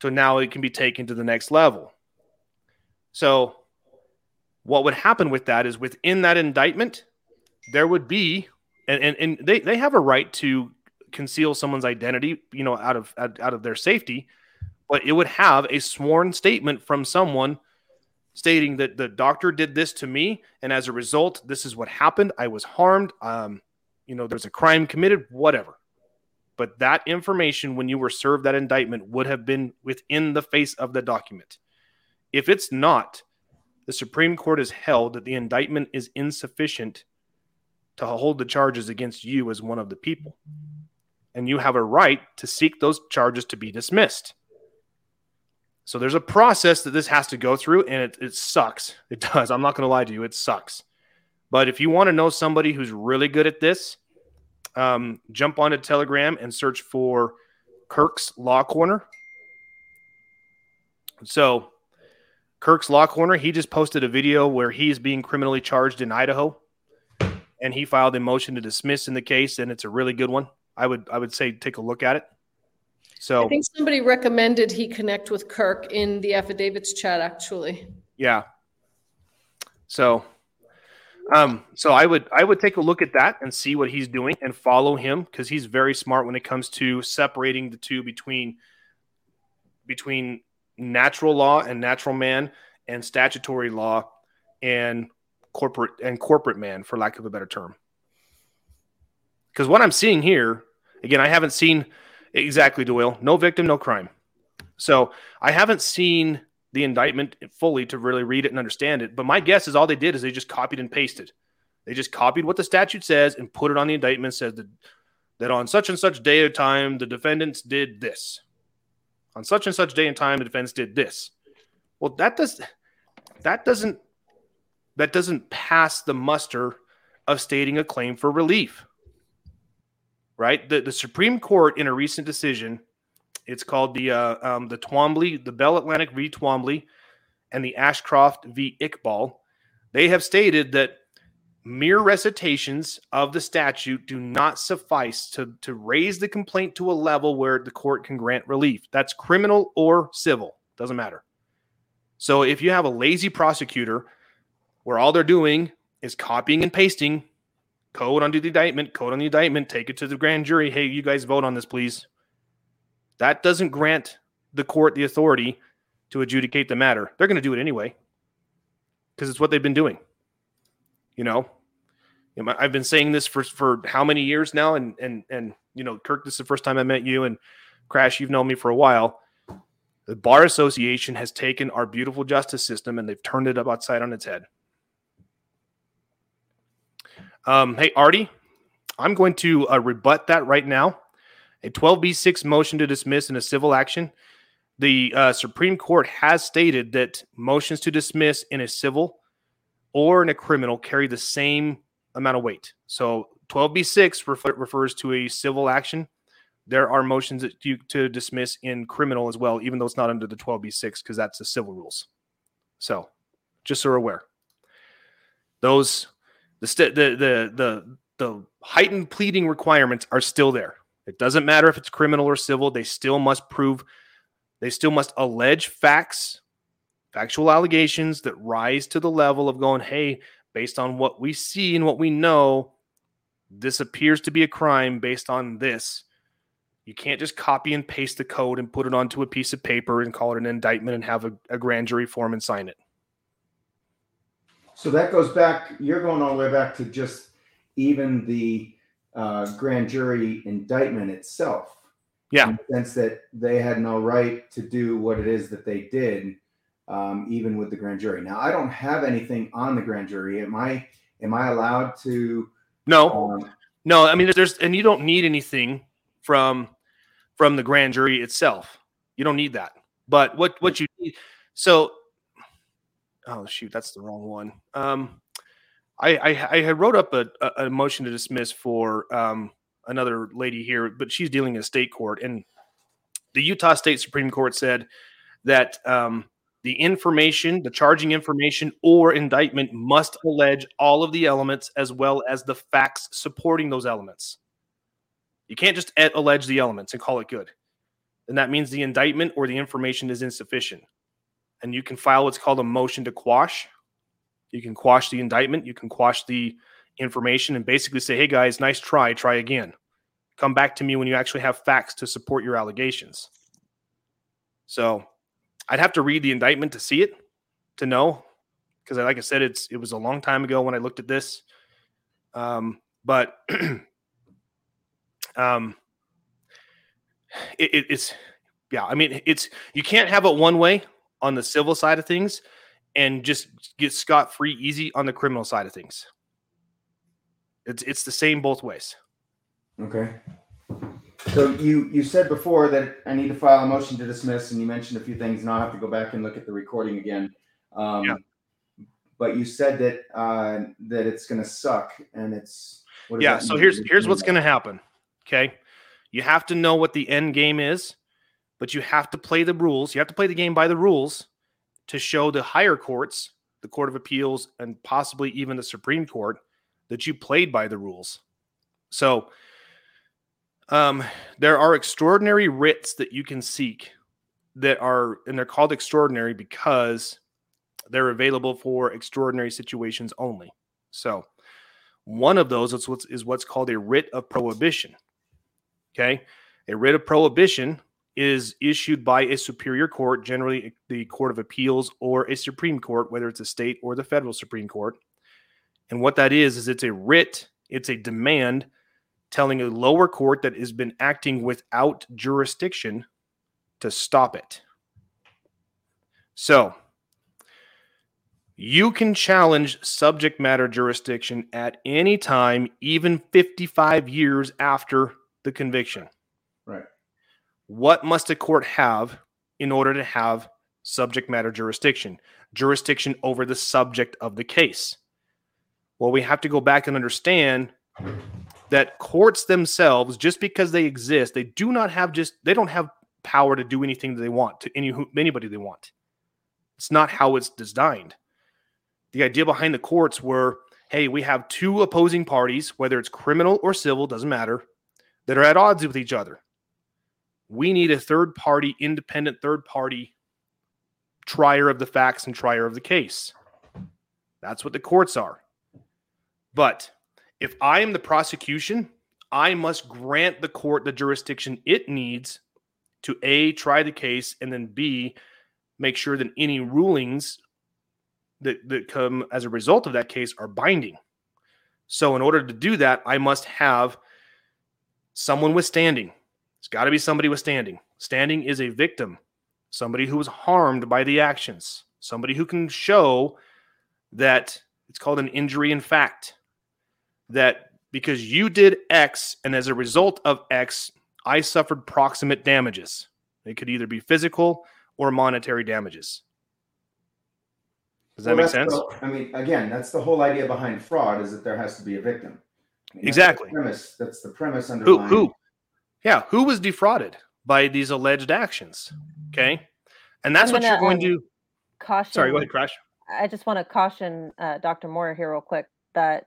So now it can be taken to the next level. So, what would happen with that is within that indictment, there would be, and, and, and they, they have a right to conceal someone's identity, you know, out of out, out of their safety, but it would have a sworn statement from someone stating that the doctor did this to me, and as a result, this is what happened. I was harmed. Um, you know, there's a crime committed, whatever. But that information, when you were served that indictment, would have been within the face of the document. If it's not, the Supreme Court has held that the indictment is insufficient to hold the charges against you as one of the people. And you have a right to seek those charges to be dismissed. So there's a process that this has to go through, and it, it sucks. It does. I'm not going to lie to you. It sucks. But if you want to know somebody who's really good at this, um, jump onto Telegram and search for Kirk's Law Corner. So, Kirk's Law Corner, he just posted a video where he's being criminally charged in Idaho, and he filed a motion to dismiss in the case, and it's a really good one. I would I would say take a look at it. So I think somebody recommended he connect with Kirk in the affidavits chat, actually. Yeah. So, um, so I would I would take a look at that and see what he's doing and follow him because he's very smart when it comes to separating the two between between natural law and natural man and statutory law and corporate and corporate man, for lack of a better term. Because what I'm seeing here, again, I haven't seen Exactly, Doyle. No victim, no crime. So I haven't seen the indictment fully to really read it and understand it. But my guess is all they did is they just copied and pasted. They just copied what the statute says and put it on the indictment. Says that that on such and such day or time the defendants did this. On such and such day and time the defense did this. Well, that does that doesn't that doesn't pass the muster of stating a claim for relief right? The, the Supreme Court in a recent decision, it's called the uh, um, the Twombly, the Bell Atlantic v. Twombly, and the Ashcroft v. Iqbal. They have stated that mere recitations of the statute do not suffice to, to raise the complaint to a level where the court can grant relief. That's criminal or civil, doesn't matter. So if you have a lazy prosecutor where all they're doing is copying and pasting code on the indictment, code on the indictment, take it to the grand jury. Hey, you guys vote on this, please. That doesn't grant the court the authority to adjudicate the matter. They're going to do it anyway because it's what they've been doing. You know, I've been saying this for for how many years now, and and and you know, Kirk, this is the first time I met you, and Crash, you've known me for a while. The Bar Association has taken our beautiful justice system and they've turned it up outside on its head. Um, hey, Artie, I'm going to uh, rebut that right now. A 12B6 motion to dismiss in a civil action. The uh, Supreme Court has stated that motions to dismiss in a civil or in a criminal carry the same amount of weight. So 12B6 refer- refers to a civil action. There are motions that you to dismiss in criminal as well, even though it's not under the 12B6 because that's the civil rules. So, just so we're aware, those the st- the the the the heightened pleading requirements are still there. It doesn't matter if it's criminal or civil; they still must prove, they still must allege facts, factual allegations that rise to the level of going, "Hey, based on what we see and what we know, this appears to be a crime based on this." You can't just copy and paste the code and put it onto a piece of paper and call it an indictment and have a, a grand jury form and sign it. So that goes back, you're going all the way back to just even the uh, grand jury indictment itself. Yeah. In the sense that they had no right to do what it is that they did, um, even with the grand jury. Now, I don't have anything on the grand jury. Am I? Am I allowed to? No, um, no. I mean, there's and you don't need anything from from the grand jury itself. You don't need that. But what what you need so oh shoot, that's the wrong one. Um I I, I had wrote up a, a, a motion to dismiss for um another lady here, but she's dealing in state court and the Utah State Supreme Court said that um, the information, the charging information or indictment must allege all of the elements as well as the facts supporting those elements. You can't just allege the elements and call it good. And that means the indictment or the information is insufficient. And you can file what's called a motion to quash. You can quash the indictment, you can quash the information and basically say, hey guys, nice try, try again. Come back to me when you actually have facts to support your allegations. So I'd have to read the indictment to see it to know because like I said, it's it was a long time ago when I looked at this. Um, but um, it, it, it's yeah. I mean, it's you can't have it one way on the civil side of things and just get scot free easy on the criminal side of things. It's it's the same both ways. Okay. So you you said before that I need to file a motion to dismiss, and you mentioned a few things, and I'll have to go back and look at the recording again. Um, Yeah. But you said that uh, that it's going to suck, and it's what yeah so here's What do you here's what's going to happen okay you have to know what the end game is but you have to play the rules you have to play the game by the rules to show the higher courts the court of appeals and possibly even the supreme court that you played by the rules so um, there are extraordinary writs that you can seek that are and they're called extraordinary because they're available for extraordinary situations only so one of those is what's, is what's called a writ of prohibition. Okay. A writ of prohibition is issued by a superior court, generally the Court of Appeals or a Supreme Court, whether it's a state or the federal Supreme Court. And what that is, is it's a writ, it's a demand telling a lower court that has been acting without jurisdiction to stop it. So, you can challenge subject matter jurisdiction at any time, even 55 years after the conviction. What must a court have in order to have subject matter jurisdiction? Jurisdiction over the subject of the case. Well, we have to go back and understand that courts themselves, just because they exist, they do not have just they don't have power to do anything that they want to any anybody they want. It's not how it's designed the idea behind the courts were hey, we have two opposing parties, whether it's criminal or civil, doesn't matter, that are at odds with each other. We need a third party, independent third party trier of the facts and trier of the case. That's what the courts are. But if I am the prosecution, I must grant the court the jurisdiction it needs to A, try the case, and then B, make sure that any rulings that, that come as a result of that case are binding. So, in order to do that, I must have someone with standing. It's got to be somebody with standing. Standing is a victim, somebody who was harmed by the actions, somebody who can show that it's called an injury in fact. That because you did X and as a result of X, I suffered proximate damages. It could either be physical or monetary damages. Does that Well, make sense? the- I mean, again, that's the whole idea behind fraud is that there has to be a victim. I mean, that's the Exactly. premise. That's the premise who underlying. who yeah who was defrauded by these alleged actions okay and that's I'm what you're gonna, going um, to Caution. sorry go ahead crash I just want to caution uh, Dr. Moore here real quick that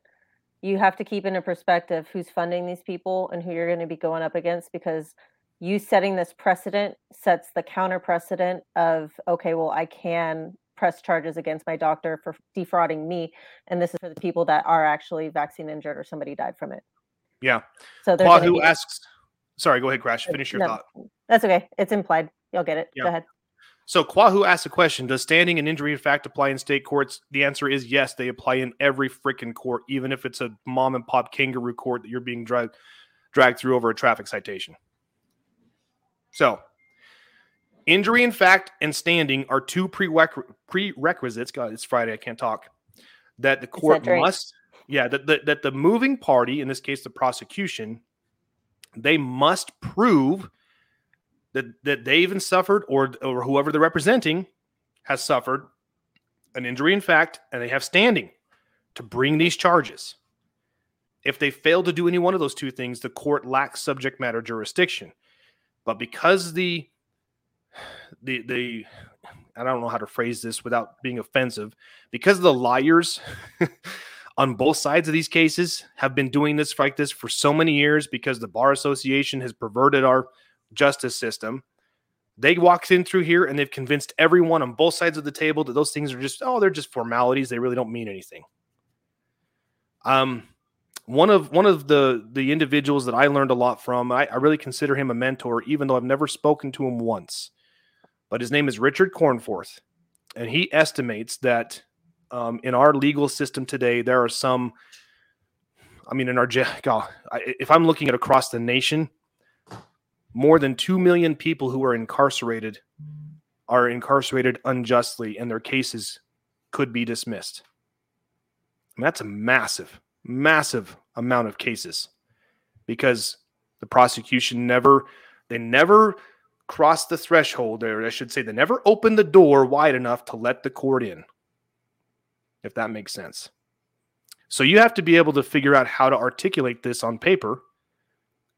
you have to keep into perspective who's funding these people and who you're going to be going up against because you setting this precedent sets the counter precedent of okay, well, I can press charges against my doctor for defrauding me, and this is for the people that are actually vaccine injured or somebody died from it. yeah So there's who be- asks sorry go ahead crash finish your no, thought That's okay. It's implied. You'll get it. Yeah. Go ahead. so Quahu asked a question Does standing and injury in fact apply in state courts? The answer is yes, they apply in every freaking court, even if it's a mom and pop kangaroo court that you're being dragged dragged through over a traffic citation. So, injury in fact and standing are two prereq- prerequisites. God, it's Friday, I can't talk. That the court must, yeah, that, that, that the moving party, in this case the prosecution, they must prove that that they even suffered or or whoever they're representing has suffered an injury in fact and they have standing to bring these charges. If they fail to do any one of those two things, the court lacks subject matter jurisdiction. But because the the the I don't know how to phrase this without being offensive, because the liars on both sides of these cases have been doing this like this for so many years because the bar association has perverted our justice system. They walked in through here and they've convinced everyone on both sides of the table that those things are just oh they're just formalities they really don't mean anything. Um one of one of the the individuals that I learned a lot from, I, I really consider him a mentor, even though I've never spoken to him once. But his name is Richard Cornforth, and he estimates that um, in our legal system today, there are some. I mean, in our God, if I'm looking at across the nation, more than two million people who are incarcerated are incarcerated unjustly, and their cases could be dismissed. And that's a massive massive amount of cases because the prosecution never they never crossed the threshold or I should say they never opened the door wide enough to let the court in. If that makes sense. So you have to be able to figure out how to articulate this on paper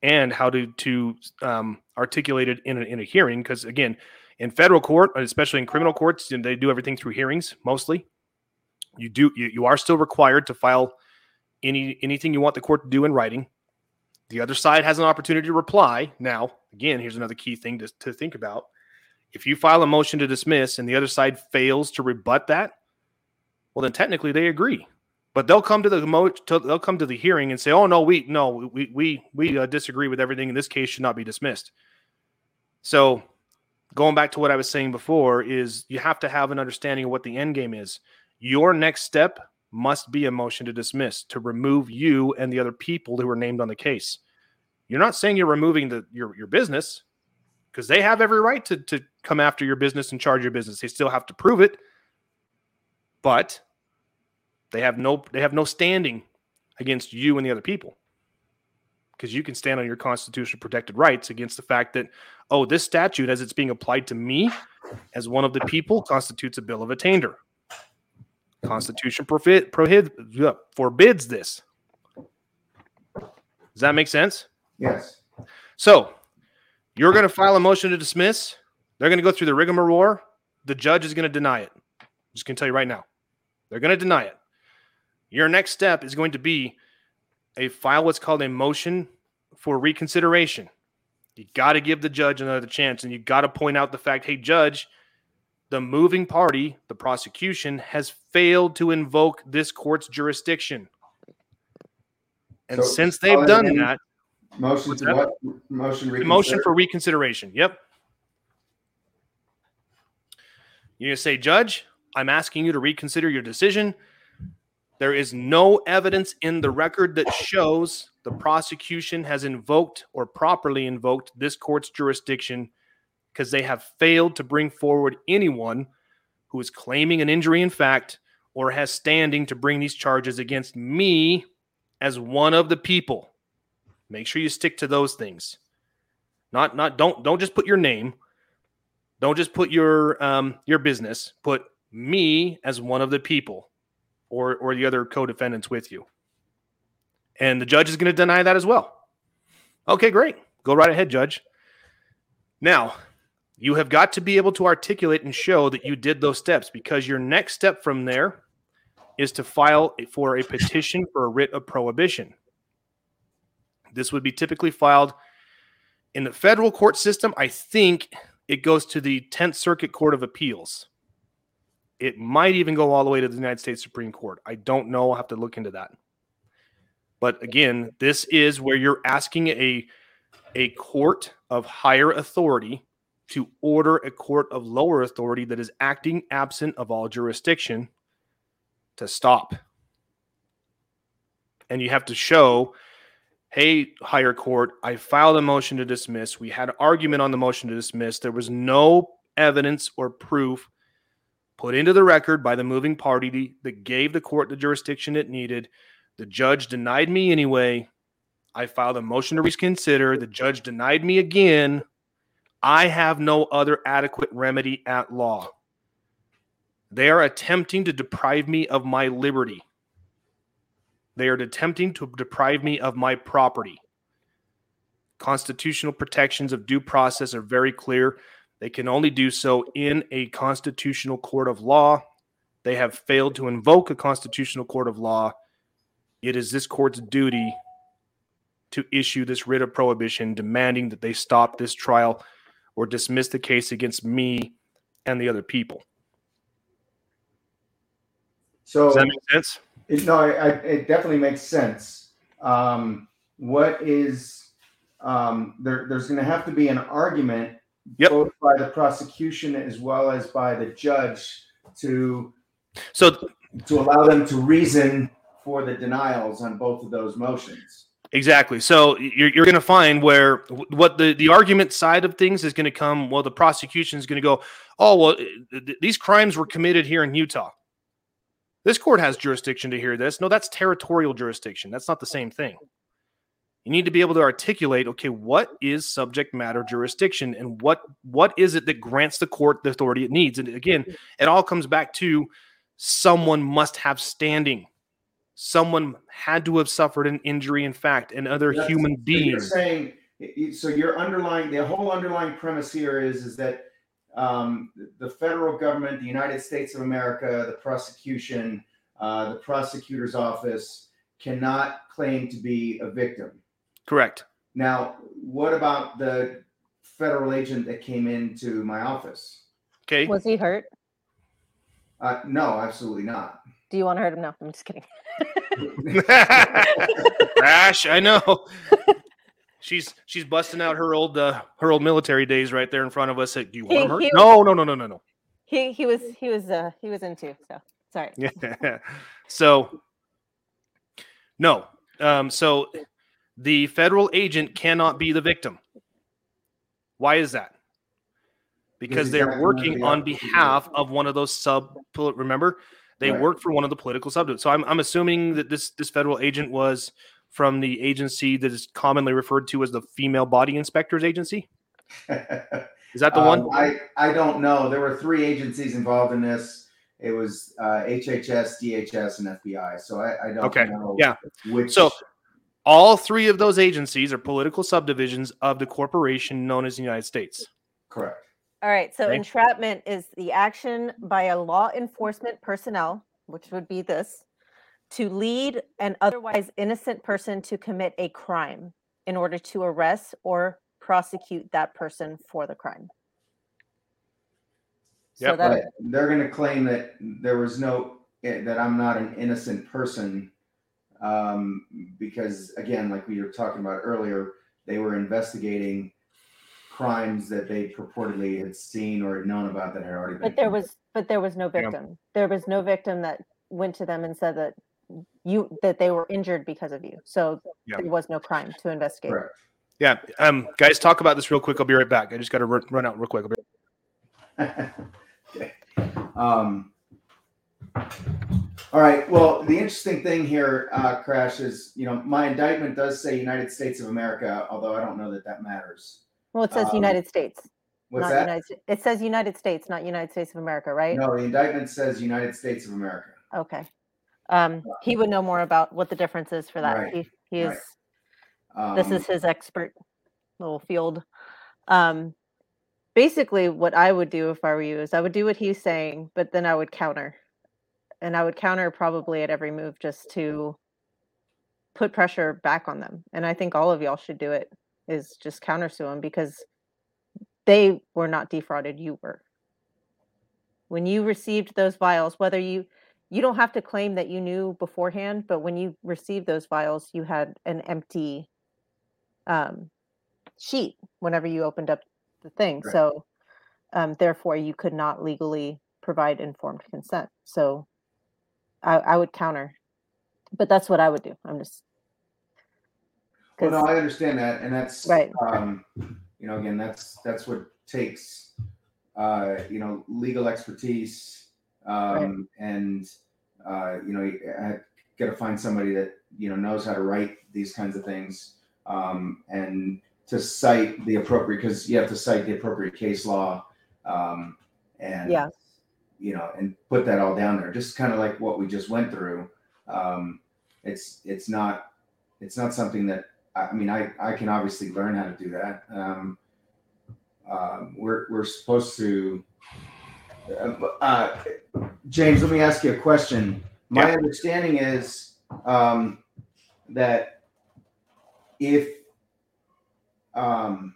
and how to to um, articulate it in a, in a hearing because again in federal court especially in criminal courts they do everything through hearings mostly you do you, you are still required to file any anything you want the court to do in writing. The other side has an opportunity to reply. Now, again, here's another key thing to, to think about. If you file a motion to dismiss and the other side fails to rebut that, well, then technically they agree. But they'll come to the mo- to, they'll come to the hearing and say, "Oh no, we no we we we uh, disagree with everything. In this case, should not be dismissed." So, going back to what I was saying before, is you have to have an understanding of what the end game is. Your next step must be a motion to dismiss to remove you and the other people who are named on the case. You're not saying you're removing the your your business because they have every right to to come after your business and charge your business. They still have to prove it, but they have no they have no standing against you and the other people because you can stand on your constitutional protected rights against the fact that oh this statute as it's being applied to me as one of the people constitutes a bill of attainder Constitution prohibit, prohibit, forbids this. Does that make sense? Yes. So you're going to file a motion to dismiss. They're going to go through the rigmarole. The judge is going to deny it. I'm just going to tell you right now. They're going to deny it. Your next step is going to be a file what's called a motion for reconsideration. You got to give the judge another chance and you got to point out the fact, hey, judge, the moving party, the prosecution, has failed to invoke this court's jurisdiction. And so since they've done that, motion to what? Motion, motion for reconsideration. Yep. You're going to say, Judge, I'm asking you to reconsider your decision. There is no evidence in the record that shows the prosecution has invoked or properly invoked this court's jurisdiction because they have failed to bring forward anyone who is claiming an injury in fact or has standing to bring these charges against me as one of the people. Make sure you stick to those things. Not not don't don't just put your name. Don't just put your um your business. Put me as one of the people or or the other co-defendants with you. And the judge is going to deny that as well. Okay, great. Go right ahead, judge. Now, you have got to be able to articulate and show that you did those steps because your next step from there is to file for a petition for a writ of prohibition. This would be typically filed in the federal court system. I think it goes to the 10th Circuit Court of Appeals. It might even go all the way to the United States Supreme Court. I don't know. I'll have to look into that. But again, this is where you're asking a, a court of higher authority to order a court of lower authority that is acting absent of all jurisdiction to stop. And you have to show, hey, higher court, I filed a motion to dismiss. We had argument on the motion to dismiss. There was no evidence or proof put into the record by the moving party that gave the court the jurisdiction it needed. The judge denied me anyway. I filed a motion to reconsider. The judge denied me again. I have no other adequate remedy at law. They are attempting to deprive me of my liberty. They are attempting to deprive me of my property. Constitutional protections of due process are very clear. They can only do so in a constitutional court of law. They have failed to invoke a constitutional court of law. It is this court's duty to issue this writ of prohibition demanding that they stop this trial or dismiss the case against me and the other people. So Does that make sense? It, no, I, I, it definitely makes sense. Um, what is um, there? There's going to have to be an argument, Yep. both by the prosecution as well as by the judge, to So to allow them to reason for the denials on both of those motions. Exactly. So you're, you're going to find where what the, the argument side of things is going to come. Well, the prosecution is going to go, oh, well, th- th- these crimes were committed here in Utah. This court has jurisdiction to hear this. No, that's territorial jurisdiction. That's not the same thing. You need to be able to articulate, okay, what is subject matter jurisdiction and what what is it that grants the court the authority it needs? And again, it all comes back to someone must have standing. Someone had to have suffered an injury in fact, and other That's- human being So you're saying so. Your underlying the whole underlying premise here is is that um, the federal government, the United States of America, the prosecution, uh, the prosecutor's office cannot claim to be a victim. Correct. Now, what about the federal agent that came into my office? Okay. Was he hurt? Uh, no, absolutely not. Do you want to hurt him? No, I'm just kidding. Rash, I know. She's she's busting out her old uh, her old military days right there in front of us. Like, Do you want He- him hurt? he- No, no, no, no, no, no. He he was he was uh he was into so sorry. Yeah. so no. Um, so the federal agent cannot be the victim. Why is that? Because they're working on behalf of one of those sub. Remember, they Right. work for one of the political subjects. So I'm I'm assuming that this this federal agent was from the agency that is commonly referred to as the Female Body Inspectors Agency. Is that the Um, one? I, I don't know. There were three agencies involved in this. It was uh, HHS, DHS, and FBI. So I, I don't Okay. know Yeah. which. So all three of those agencies are political subdivisions of the corporation known as the United States. correct. All right. So Okay. entrapment is the action by a law enforcement personnel, which would be this, to lead an otherwise innocent person to commit a crime in order to arrest or prosecute that person for the crime. So Yep. that But they're going to claim that there was no eh, that I'm not an innocent person um, because again, like we were talking about earlier, they were investigating crimes that they purportedly had seen or had known about that had already been. but there committed. was but there was no Yeah. victim. There was no victim that went to them and said that you that they were injured because of you. So Yeah. there was no crime to investigate. correct. Yeah. Um, guys, talk about this real quick. I'll be right back. I just got to run, run out real quick. I'll be- okay. Um, all right. Well, the interesting thing here, uh, Crash, is you know my indictment does say United States of America, although I don't know that that matters. Well, it says Um, United States, What's not that? United. It says United States, not United States of America, right? No, the indictment says United States of America. Okay. Um, he would know more about what the difference is for that. Right, He, he is. right. this Um, is his expert little field. Um, basically, what I would do if I were you is I would do what he's saying, but then I would counter, and I would counter probably at every move just to put pressure back on them. And I think all of y'all should do it. Is just counter sue them because they were not defrauded. You were. When you received those vials, whether you you don't have to claim that you knew beforehand, but when you received those vials, you had an empty um, sheet whenever you opened up the thing. Right. So, um, therefore, you could not legally provide informed consent. So, I, I would counter, but that's what I would do. I'm just Well, no, I understand that, and that's Right. Um, you know, again, that's that's what takes uh, you know legal expertise, um, and uh, you know, you got to find somebody that you know knows how to write these kinds of things, um, and to cite the appropriate because you have to cite the appropriate case law, um, and Yeah. You know, and put that all down there. Just kind of like what we just went through. Um, it's it's not it's not something that I mean I I can obviously learn how to do that. Um, um, we're we're supposed to. Uh, uh, James, let me ask you a question. My Yeah. understanding is um, that if um,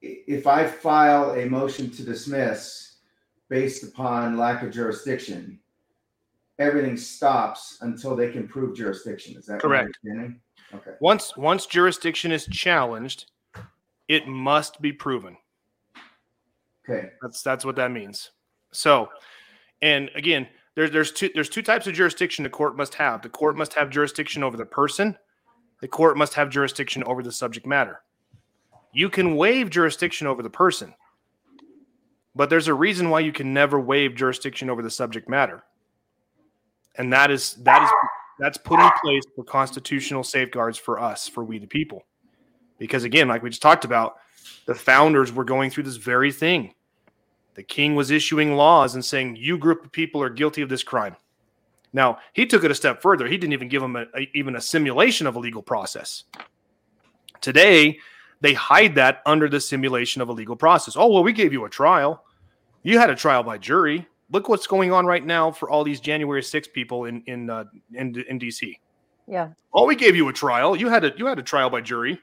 if I file a motion to dismiss based upon lack of jurisdiction, everything stops until they can prove jurisdiction. Is that Correct. Okay. Once once jurisdiction is challenged, it must be proven. Okay. That's that's what that means. So, and again, there's there's two there's two types of jurisdiction the court must have. The court must have jurisdiction over the person. The court must have jurisdiction over the subject matter. You can waive jurisdiction over the person, but there's a reason why you can never waive jurisdiction over the subject matter, and that is that is that's put in place for constitutional safeguards for us, for we the people. Because again, like we just talked about, the founders were going through this very thing. The king was issuing laws and saying, "You group of people are guilty of this crime." Now he took it a step further. He didn't even give them a, a- even a simulation of a legal process. Today, they hide that under the simulation of a legal process. Oh well, we gave you a trial. You had a trial by jury. Look what's going on right now for all these January 6 people in in uh, in, in DC. Yeah. Oh, we gave you a trial. You had a you had a trial by jury.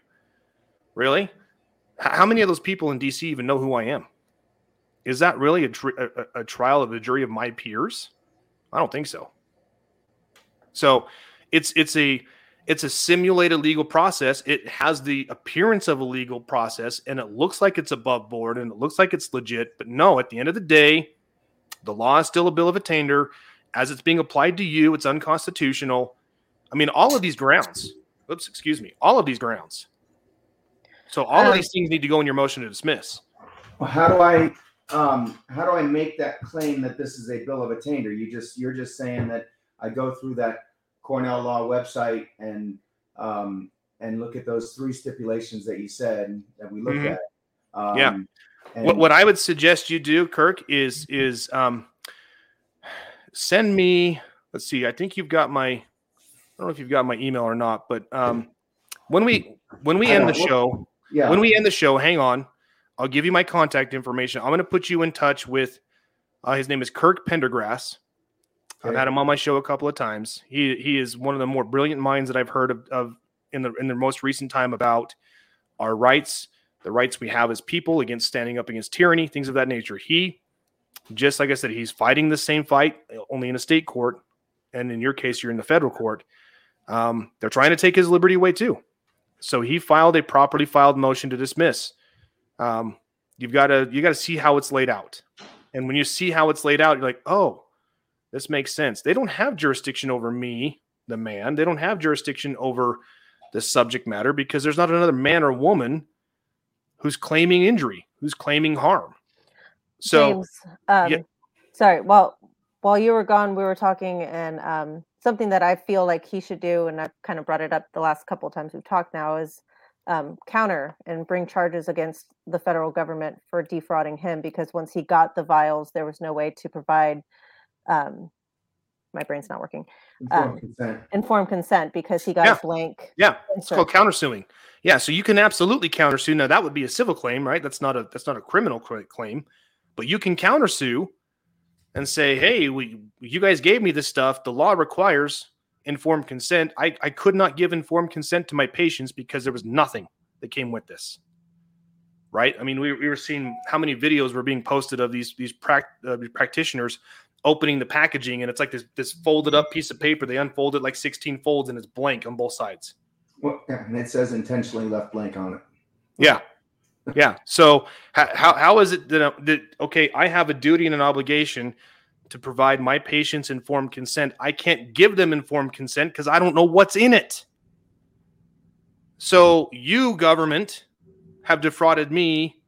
Really? How many of those people in DC even know who I am? Is that really a, tr- a, a- a trial of a jury of my peers? I don't think so. So, it's it's a it's a simulated legal process. It has the appearance of a legal process, and it looks like it's above board, and it looks like it's legit. But no, at the end of the day, the law is still a bill of attainder. As it's being applied to you, it's unconstitutional. I mean, all of these grounds. Oops, excuse me. All of these grounds. So all of Um, these things need to go in your motion to dismiss. Well, how do I um how do I make that claim that this is a bill of attainder? You just you're just saying that I go through that Cornell Law website and um and look at those three stipulations that you said that we looked Mhm. at. Um, Yeah. and- What what I would suggest you do, Kirk, is is um send me. Let's see. I think you've got my. I don't know if you've got my email or not, but um when we when we end the show, yeah. when we end the show, hang on. I'll give you my contact information. I'm going to put you in touch with. Uh, his name is Kirk Pendergrass. I've had him on my show a couple of times. He he is one of the more brilliant minds that I've heard of, of in the in the most recent time about our rights, the rights we have as people against standing up against tyranny, things of that nature. He, just like I said, he's fighting the same fight only in a state court, and in your case, you're in the federal court. Um, they're trying to take his liberty away too. So he filed a properly filed motion to dismiss. Um, you've got to you got to see how it's laid out, and when you see how it's laid out, you're like, oh, this makes sense. They don't have jurisdiction over me, the man. They don't have jurisdiction over the subject matter because there's not another man or woman who's claiming injury, who's claiming harm. So James, um, yeah. sorry. Well, while you were gone, we were talking, and um, something that I feel like he should do, and I've kind of brought it up the last couple of times we've talked now, is um, counter and bring charges against the federal government for defrauding him because once he got the vials, there was no way to provide. Um, my brain's not working. Informed um, consent. Informed consent because he got Yeah. a blank. yeah, it's called countersuing. Yeah, so you can absolutely countersue. Now that would be a civil claim, right? That's not a that's not a criminal claim, but you can countersue and say, "Hey, we you guys gave me this stuff. The law requires informed consent. I I could not give informed consent to my patients because there was nothing that came with this." Right? I mean, we, we were seeing how many videos were being posted of these these prac- uh, practitioners opening the packaging, and it's like this this folded up piece of paper. They unfold it like sixteen folds, and it's blank on both sides. Well, yeah, and it says intentionally left blank on it. Yeah. Yeah. So how, how, is it that, that, okay, I have a duty and an obligation to provide my patients informed consent. I can't give them informed consent because I don't know what's in it. So you government have defrauded me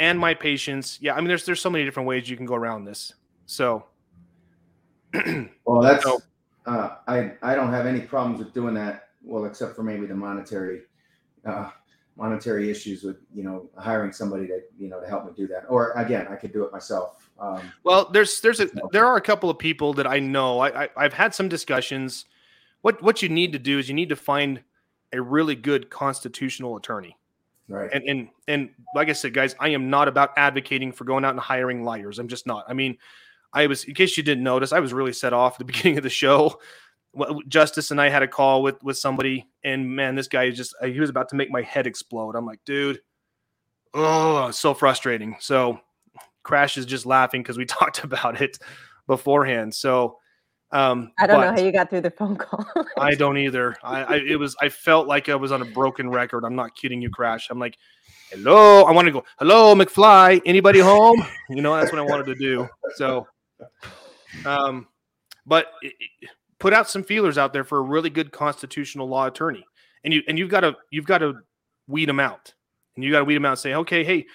and my patients. Yeah. I mean, there's, there's so many different ways you can go around this. So Well, that's So- uh, I I don't have any problems with doing that. Well, except for maybe the monetary uh, monetary issues with you know hiring somebody to you know to help me do that. Or again, I could do it myself. Um, Well, there's there's a there are a couple of people that I know. I, I I've had some discussions. What what you need to do is you need to find a really good constitutional attorney. right. And and and like I said, guys, I am not about advocating for going out and hiring liars. I'm just not. I mean, I was in case you didn't notice, I was really set off at the beginning of the show. Justice and I had a call with with somebody, and man, this guy is just he was about to make my head explode. I'm like, dude, oh, so frustrating. So Crash is just laughing because we talked about it beforehand. So um I don't know how you got through the phone call. I don't either. I, I it was I felt like I was on a broken record. I'm not kidding you, Crash. I'm like, hello. I want to go, hello, McFly. Anybody home? You know, that's what I wanted to do. So, um, but it, it- put out some feelers out there for a really good constitutional law attorney, and you and you've got to you've got to weed them out, and you got to weed them out and say, okay, hey,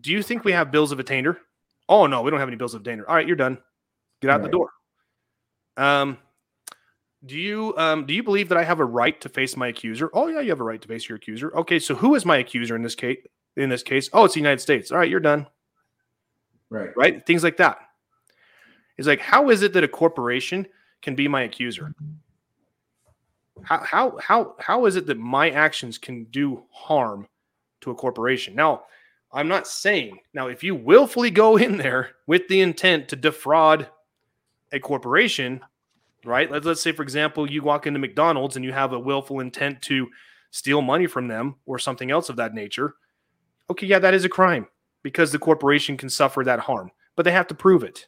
do you think we have bills of attainder? Oh no, we don't have any bills of attainder. All right, you're done. Get out the door. Um, do you um do you believe that I have a right to face my accuser? Oh yeah, you have a right to face your accuser. Okay, so who is my accuser in this case? In this case, oh, it's the United States. All right, you're done. right. Right? Things like that. It's like, how is it that a corporation can be my accuser? How how how how is it that my actions can do harm to a corporation? Now, I'm not saying now if you willfully go in there with the intent to defraud a corporation, right? Let's, let's say, for example, you walk into McDonald's and you have a willful intent to steal money from them or something else of that nature. Okay, yeah, that is a crime because the corporation can suffer that harm, but they have to prove it.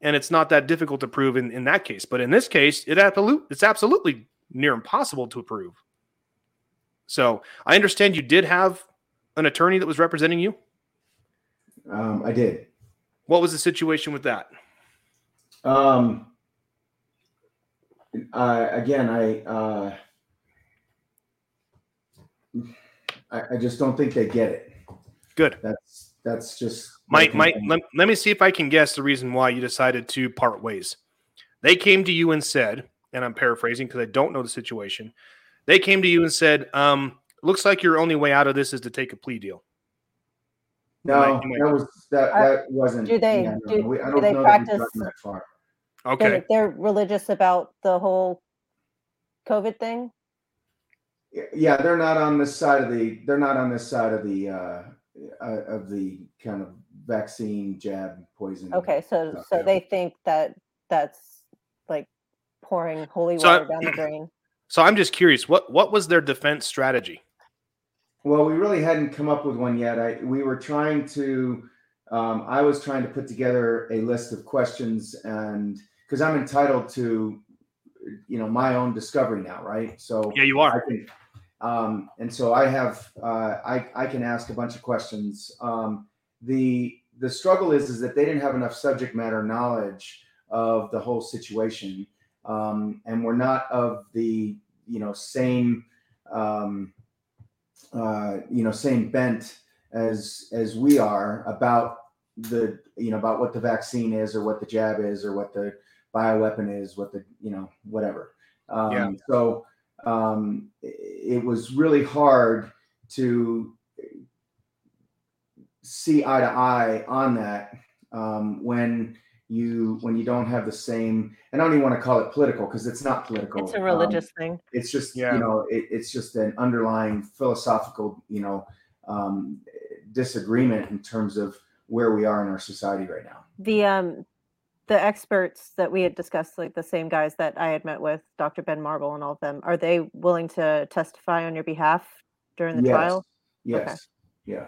And it's not that difficult to prove in, in that case. But in this case, it absolute, it's absolutely near impossible to prove. So I understand you did have an attorney that was representing you. Um, I did. What was the situation with that? Um, uh, again, I, uh, I, I just don't think they get it. Good. That's that's just Mike, Mike, let, let me see if I can guess the reason why you decided to part ways. They came to you and said, and I'm paraphrasing because I don't know the situation. They came to you and said, um, looks like your only way out of this is to take a plea deal. No, Mike, Mike. that was that Are- that wasn't. do they- yeah, no, do- we- I do they know that practice- that far. Okay. They're, they're religious about the whole COVID thing. Yeah, they're not on this side of the. They're not on this side of the uh, uh, of the kind of vaccine jab poison. Okay, so stuff, so yeah. they think that that's like pouring holy So I- water down the drain. So I'm just curious, what what was their defense strategy? Well, we really hadn't come up with one yet. I we were trying to. Um, I was trying to put together a list of questions, and because I'm entitled to, you know, my own discovery now, right? So Yeah, you I are. Um, and so I have, uh, I, I can ask a bunch of questions. Um, the, the struggle is, is that they didn't have enough subject matter knowledge of the whole situation. Um, and we're not of the, you know, same, um, uh, you know, same bent as, as we are about the, you know, about what the vaccine is or what the jab is or what the bioweapon is, what the, you know, whatever. Um, Yeah. So, um, it was really hard to see eye to eye on that um, when you when you don't have the same and I don't even want to call it political because it's not political. It's a Um, religious thing. it's just Yeah. you know it, it's just an underlying philosophical you know um, disagreement in terms of where we are in our society right now. The um the experts that we had discussed, like the same guys that I had met with, Dr. Ben Marble and all of them, are they willing to testify on your behalf during the yes. trial? Yes. Yeah.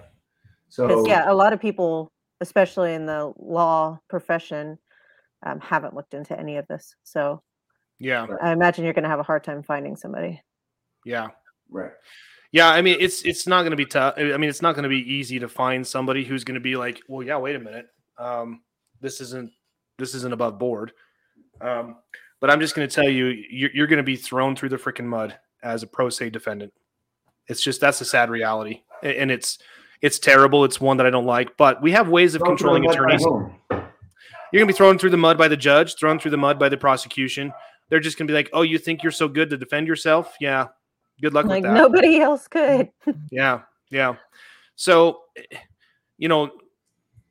So yeah, a lot of people, especially in the law profession, um, haven't looked into any of this. So Yeah, I imagine you're going to have a hard time finding somebody. yeah. right. Yeah, I mean it's it's not going to be tough. I mean it's not going to be easy to find somebody who's going to be like, well, yeah, wait a minute, um, this isn't this isn't above board. Um, but I'm just going to tell you, you're, you're going to be thrown through the freaking mud as a pro se defendant. It's just that's a sad reality, and it's it's terrible. It's one that I don't like. But we have ways of Don't controlling attorneys. You're going to be thrown through the mud by the judge, thrown through the mud by the prosecution. They're just going to be like, "Oh, you think you're so good to defend yourself? Yeah, Good luck like with that. Like nobody else could. Yeah, yeah. So, you know,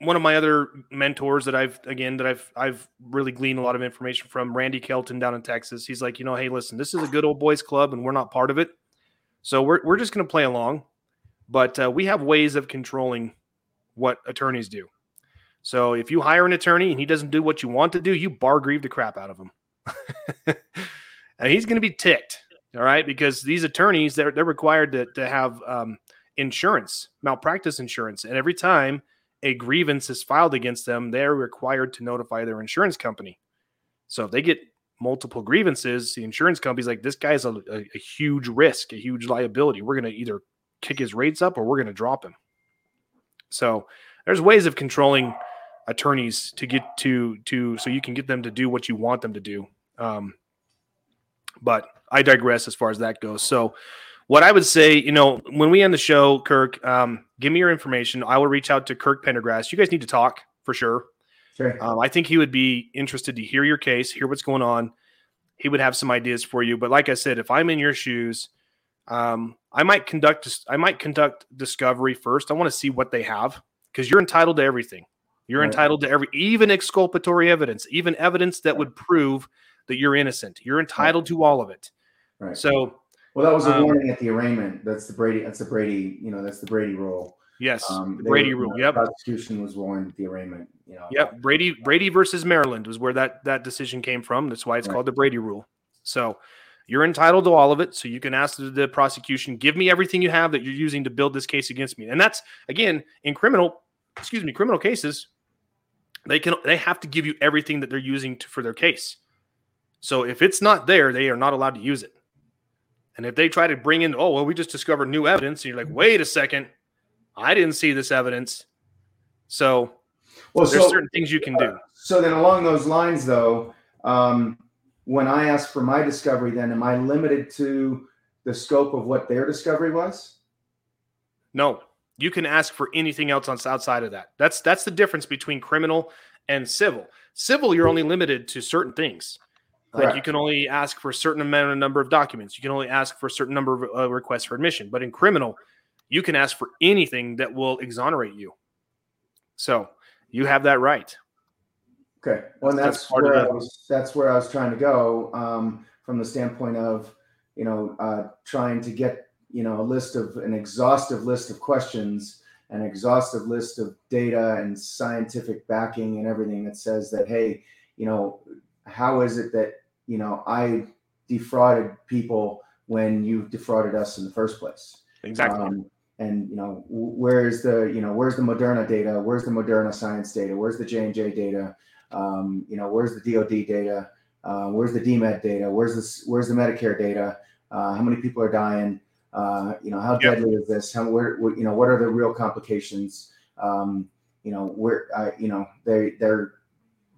one of my other mentors that I've again that I've I've really gleaned a lot of information from Randy Kelton down in Texas. He's like, you know, hey, listen, this is a good old boys club, and we're not part of it, so we're we're just going to play along, but uh, we have ways of controlling what attorneys do. So if you hire an attorney and he doesn't do what you want to do, you bar grieve the crap out of him, and he's going to be ticked. All right, because these attorneys they're they're required to to have um, insurance, malpractice insurance, and every time a grievance is filed against them, they're required to notify their insurance company. So if they get multiple grievances, the insurance company's like, this guy's a, a, a huge risk, a huge liability. We're going to either kick his rates up or we're going to drop him. So there's ways of controlling attorneys to get to to so you can get them to do what you want them to do. Um, but I digress as far as that goes. So what I would say, you know, when we end the show, Kirk, um, give me your information. I will reach out to Kirk Pendergrass. You guys need to talk for sure. Sure. Um, I think he would be interested to hear your case, hear what's going on. He would have some ideas for you. But like I said, if I'm in your shoes, um, I might conduct I might conduct discovery first. I want to see what they have because you're entitled to everything. You're Right. entitled to every even exculpatory evidence, even evidence that would prove that you're innocent. You're entitled to all of it. Right. So Well, that was a Um, warning at the arraignment. That's the Brady. That's the Brady. You know, that's the Brady rule. yes, Um, they Brady rule. the Yep. Prosecution was warned at the arraignment. You know. Yep, Brady Brady versus Maryland was where that that decision came from. That's why it's Right. called the Brady rule. So you're entitled to all of it. So you can ask the, the prosecution, give me everything you have that you're using to build this case against me. And that's again in criminal, excuse me, criminal cases, they can they have to give you everything that they're using to, for their case. So if it's not there, they are not allowed to use it. And if they try to bring in, oh well, we just discovered new evidence, and you're like, wait a second, I didn't see this evidence. So Well, there's so certain things you can do. so then along those lines, though, um, when I ask for my discovery, then am I limited to the scope of what their discovery was? No, you can ask for anything else on outside of that. That's that's the difference between criminal and civil. Civil, you're only limited to certain things. Like you can only ask for a certain amount of number of documents. You can only ask for a certain number of uh, requests for admission. But in criminal, you can ask for anything that will exonerate you. So you have that right. Okay. Well, and That's- that's, part of where I was. That's where I was trying to go um, from the standpoint of, you know, uh, trying to get you know a list of an exhaustive list of questions, an exhaustive list of data and scientific backing and everything that says that hey, you know, how is it that you know I defrauded people when you defrauded us in the first place? Exactly. Um, and you know, where's the you know where's the Moderna data? Where's the Moderna science data? Where's the J and J data? Um, you know, where's the DoD data? Uh, where's the DMED data? Where's this? Where's the Medicare data? Uh, how many people are dying? Uh, you know, how Yep. deadly is this? How where, what, you know what are the real complications? Um, you know where uh, you know they they're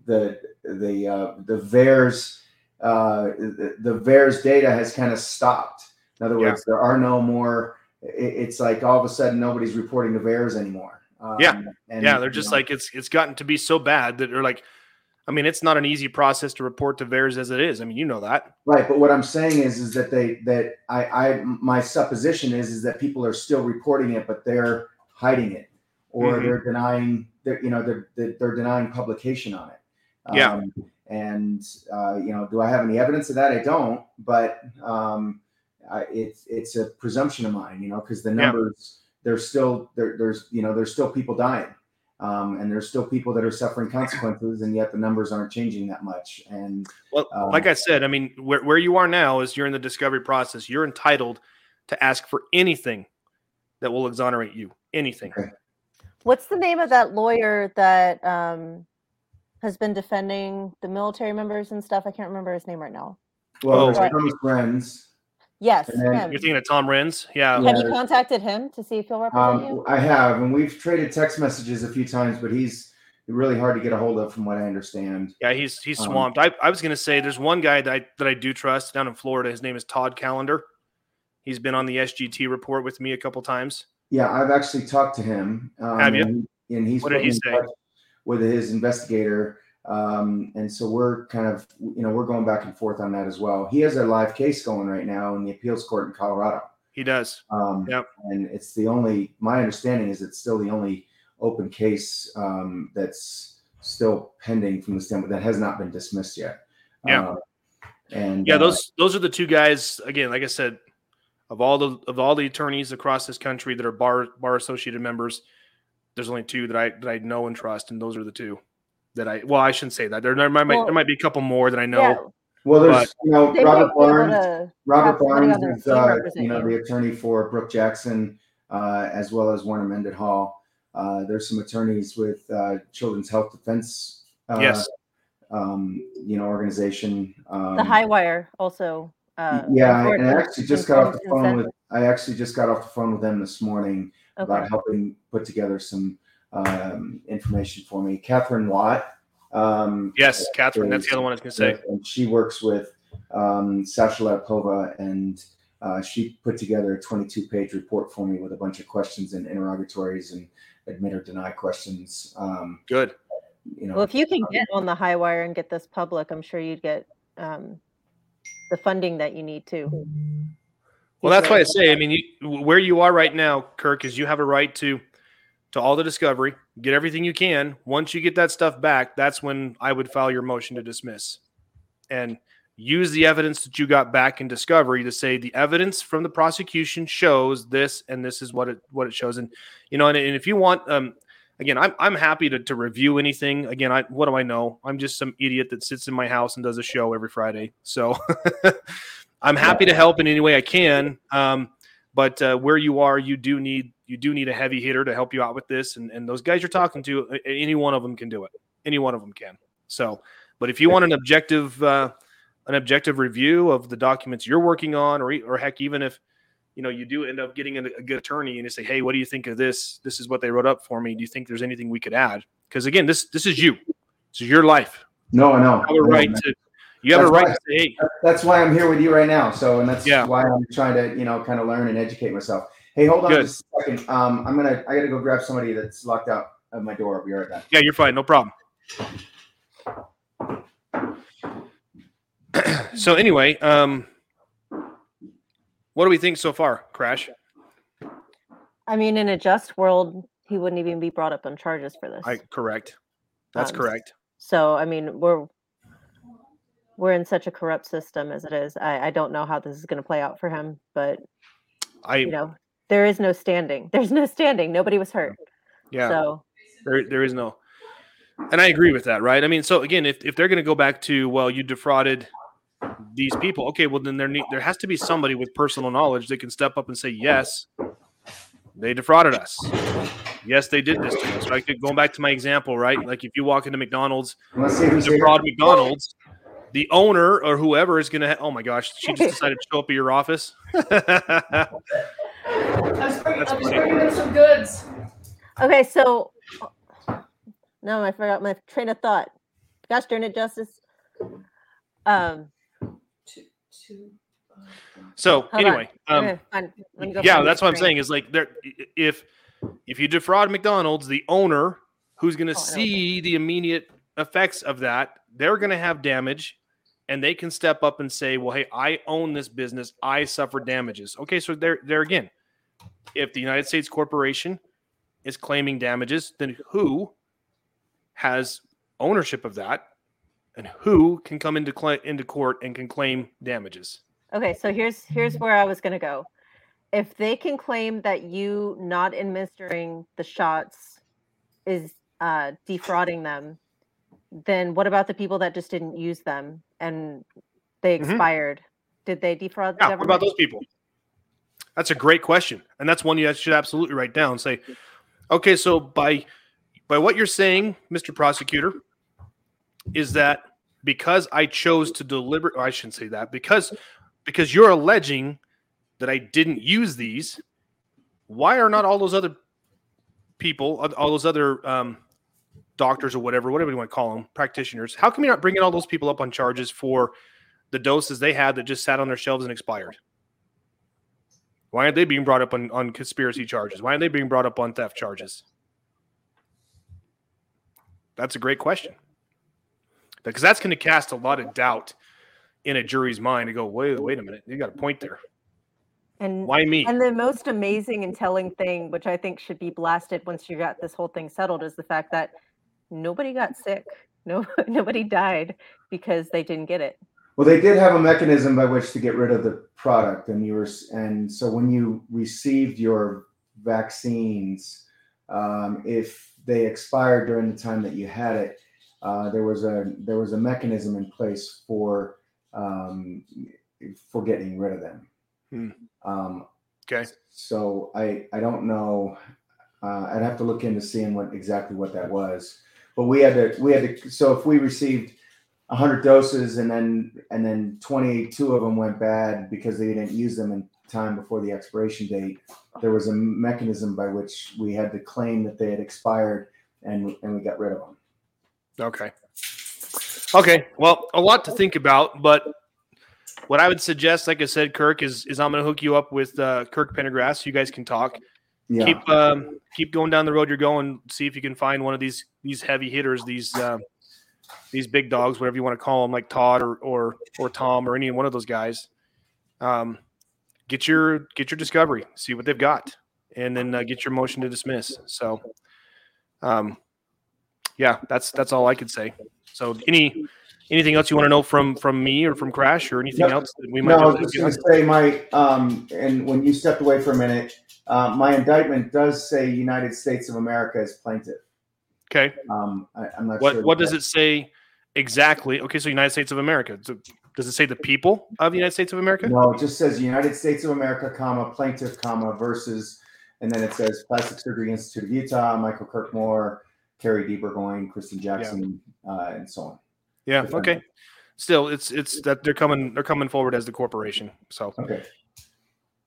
the the uh, the VAERS uh, the, the VAERS data has kind of stopped. In other Yeah. words, there are no more. It, it's like all of a sudden nobody's reporting the VAERS anymore. Um, Yeah. and, yeah, they're just know, like it's it's gotten to be so bad that they're like, I mean, it's not an easy process to report to VAERS as it is. I mean, you know that. right. But what I'm saying is, is that they that I I my supposition is is that people are still reporting it, but they're hiding it or Mhm. they're denying. They're you know they're, they're denying publication on it. Yeah. Um, and uh, you know, do I have any evidence of that? I don't. But um, I, it's it's a presumption of mine, you know, because the Yeah. numbers there's still there, there's you know there's still people dying, um, and there's still people that are suffering consequences, and yet the numbers aren't changing that much. And Well, Um, like I said, I mean, where, where you are now is you're in the discovery process. You're entitled to ask for anything that will exonerate you. Anything. Okay. What's the name of that lawyer that um, has been defending the military members and stuff? I can't remember his name right now. well, Oh. there's Renz. Yes, then him. You're thinking of Tom Renz? Yeah. Have Yeah, you contacted him to see if he'll represent Um, you? I have, and we've traded text messages a few times, but he's really hard to get a hold of, from what I understand. Yeah, he's he's Um, swamped. I, I was gonna say there's one guy that I that I do trust down in Florida. His name is Todd Callender. He's been on the SGT report with me a couple times. Yeah, I've actually talked to him. Um, Have you? And, and he's What did he me in say? With his investigator Um, and so we're kind of, you know, we're going back and forth on that as well. He has a live case going right now in the appeals court in Colorado. He does. Um, Yep. And it's the only, my understanding is it's still the only open case um, that's still pending from the standpoint that has not been dismissed yet. Yeah. Um, and Yeah, uh, those those are the two guys. Again, like I said, of all the of all the attorneys across this country that are bar bar associated members, there's only two that I that I know and trust, and those are the two that I. Well, I shouldn't say that. There, there might Well- there might be a couple more that I know. Yeah, well, there's, but- you know, Robert might Barnes. to Robert have Barnes is, uh, you know, the attorney for Brook Jackson, uh, as well as Warner Mendenhall. Uh, there's some attorneys with uh, Children's Health Defense. Uh, Yes. Um, you know, organization. Um, the high wire also. Uh, yeah, and I actually just got off the phone with. I actually just got off the phone with them this morning Okay. about helping put together some um, information for me. Katherine Watt. Um, Yes, Katherine. That's the other one I was going to say. and she works with um, Sasha Latypova, and uh, she put together a 22 page report for me with a bunch of questions and interrogatories and admit or deny questions. Um, Good. you know, Well, if you can get on the high wire and get this public, I'm sure you'd get um, the funding that you need to. Well, that's why I say. I mean, you, where you are right now, Kirk, is you have a right to to all the discovery, get everything you can. Once you get that stuff back, that's when I would file your motion to dismiss, and use the evidence that you got back in discovery to say the evidence from the prosecution shows this, and this is what it what it shows. And you know, and, and if you want, um, again, I'm I'm happy to to review anything. Again, I what do I know? I'm just some idiot that sits in my house and does a show every Friday. So. I'm happy to help in any way I can. Um, but uh, where you are, you do need you do need a heavy hitter to help you out with this. And, and those guys you're talking to, any one of them can do it. Any one of them can. So, but if you want an objective uh, an objective review of the documents you're working on, or or heck, even if you know you do end up getting a, a good attorney and you say, hey, what do you think of this? This is what they wrote up for me. Do you think there's anything we could add? Because again, this this is you. This is your life. no, I know. A right to. You have a That's right right. to say, hey, That's why I'm here with you right now. So, and that's Yeah. why I'm trying to, you know, kind of learn and educate myself. Hey, hold on Good. just a second. Um, I'm gonna, I gotta go grab somebody that's locked out of my door. I'll be right back. Yeah, you're fine. No problem. so anyway, um, what do we think so far, Crash? I mean, in a just world, he wouldn't even be brought up on charges for this. I correct. That's Um, correct. So, I mean, we're we're in such a corrupt system as it is. I, I don't know how this is going to play out for him, but I you know, there is no standing. There's no standing. Nobody was hurt. yeah. So, There, there is no, and I agree with that, right? I mean, so again, if, if they're going to go back to, well, you defrauded these people, okay, well then there need, there has to be somebody with personal knowledge that can step up and say, yes, they defrauded us. Yes, they did this to us. Like going back to my example, right? Like if you walk into McDonald's, Let's see who's here. defraud McDonald's, the owner or whoever is going to. Ha- oh my gosh, she just decided to show up at your office. I was bringing, That's I bringing in some goods. okay, so no, I forgot my train of thought. Gosh darn it, Justice. Um, To, to, uh, so on. anyway, um, okay, fine. Let me go yeah, that's this what I'm train. saying. Is like there, if if you defraud McDonald's, the owner who's going to Oh, see the immediate effects of that, they're going to have damage, and they can step up and say, "Well, hey, I own this business. I suffered damages." Okay, so there, there again, if the United States corporation is claiming damages, then who has ownership of that, and who can come into cla into court and can claim damages? Okay, so here's here's where I was gonna go. If they can claim that you not administering the shots is uh, defrauding them, then what about the people that just didn't use them and they Mhm. expired? Did they defraud the Yeah, what about those people? That's a great question, and that's one you should absolutely write down. Say, okay, so by by what you're saying, Mr. Prosecutor, is that because I chose to deliberate, or I shouldn't say that, because because you're alleging that I didn't use these, why are not all those other people, all those other um, doctors or whatever, whatever you want to call them, practitioners, how come you're not bringing all those people up on charges for the doses they had that just sat on their shelves and expired? Why aren't they being brought up on, on conspiracy charges? Why aren't they being brought up on theft charges? That's a great question. because that's going to cast a lot of doubt in a jury's mind to go, wait, wait a minute, you got a point there. And Why me? and the most amazing and telling thing, which I think should be blasted once you got this whole thing settled, is the fact that nobody got sick. No, nobody died because they didn't get it. Well, they did have a mechanism by which to get rid of the product, and you were, and so when you received your vaccines, um, if they expired during the time that you had it, uh, there was a there was a mechanism in place for um, for getting rid of them. Hmm. Um, Okay. so I I don't know. Uh, I'd have to look into seeing what exactly what that was. But we had to we had to. So if we received 100 doses and then and then 22 of them went bad because they didn't use them in time before the expiration date, there was a mechanism by which we had to claim that they had expired and and we got rid of them. Okay. Okay. Well, a lot to think about, but what I would suggest, like I said, Kirk, is is I'm going to hook you up with uh, Kirk Pendergrass. You guys can talk. Yeah. Keep um, keep going down the road you're going. See if you can find one of these these heavy hitters, these uh, these big dogs, whatever you want to call them, like Todd or or or Tom or any one of those guys. Um, get your get your discovery, see what they've got, and then uh, get your motion to dismiss. So, um, yeah, that's that's all I could say. So, any anything else you want to know from from me or from Crash or anything No. else that we might? No, I was just going to say my um, and when you stepped away for a minute, uh, my indictment does say United States of America as plaintiff. Okay. Um, I, I'm not What sure. what that- does it say exactly? Okay, so United States of America. So does it say the people of the United States of America? No, it just says United States of America, comma plaintiff, comma versus, and then it says Plastic Surgery Institute of Utah, Michael Kirk Moore, Carrie D. Burgoyne, Kristen Jackson, uh, and so on. Yeah. Okay. Still, it's it's that they're coming they're coming forward as the corporation. So Okay.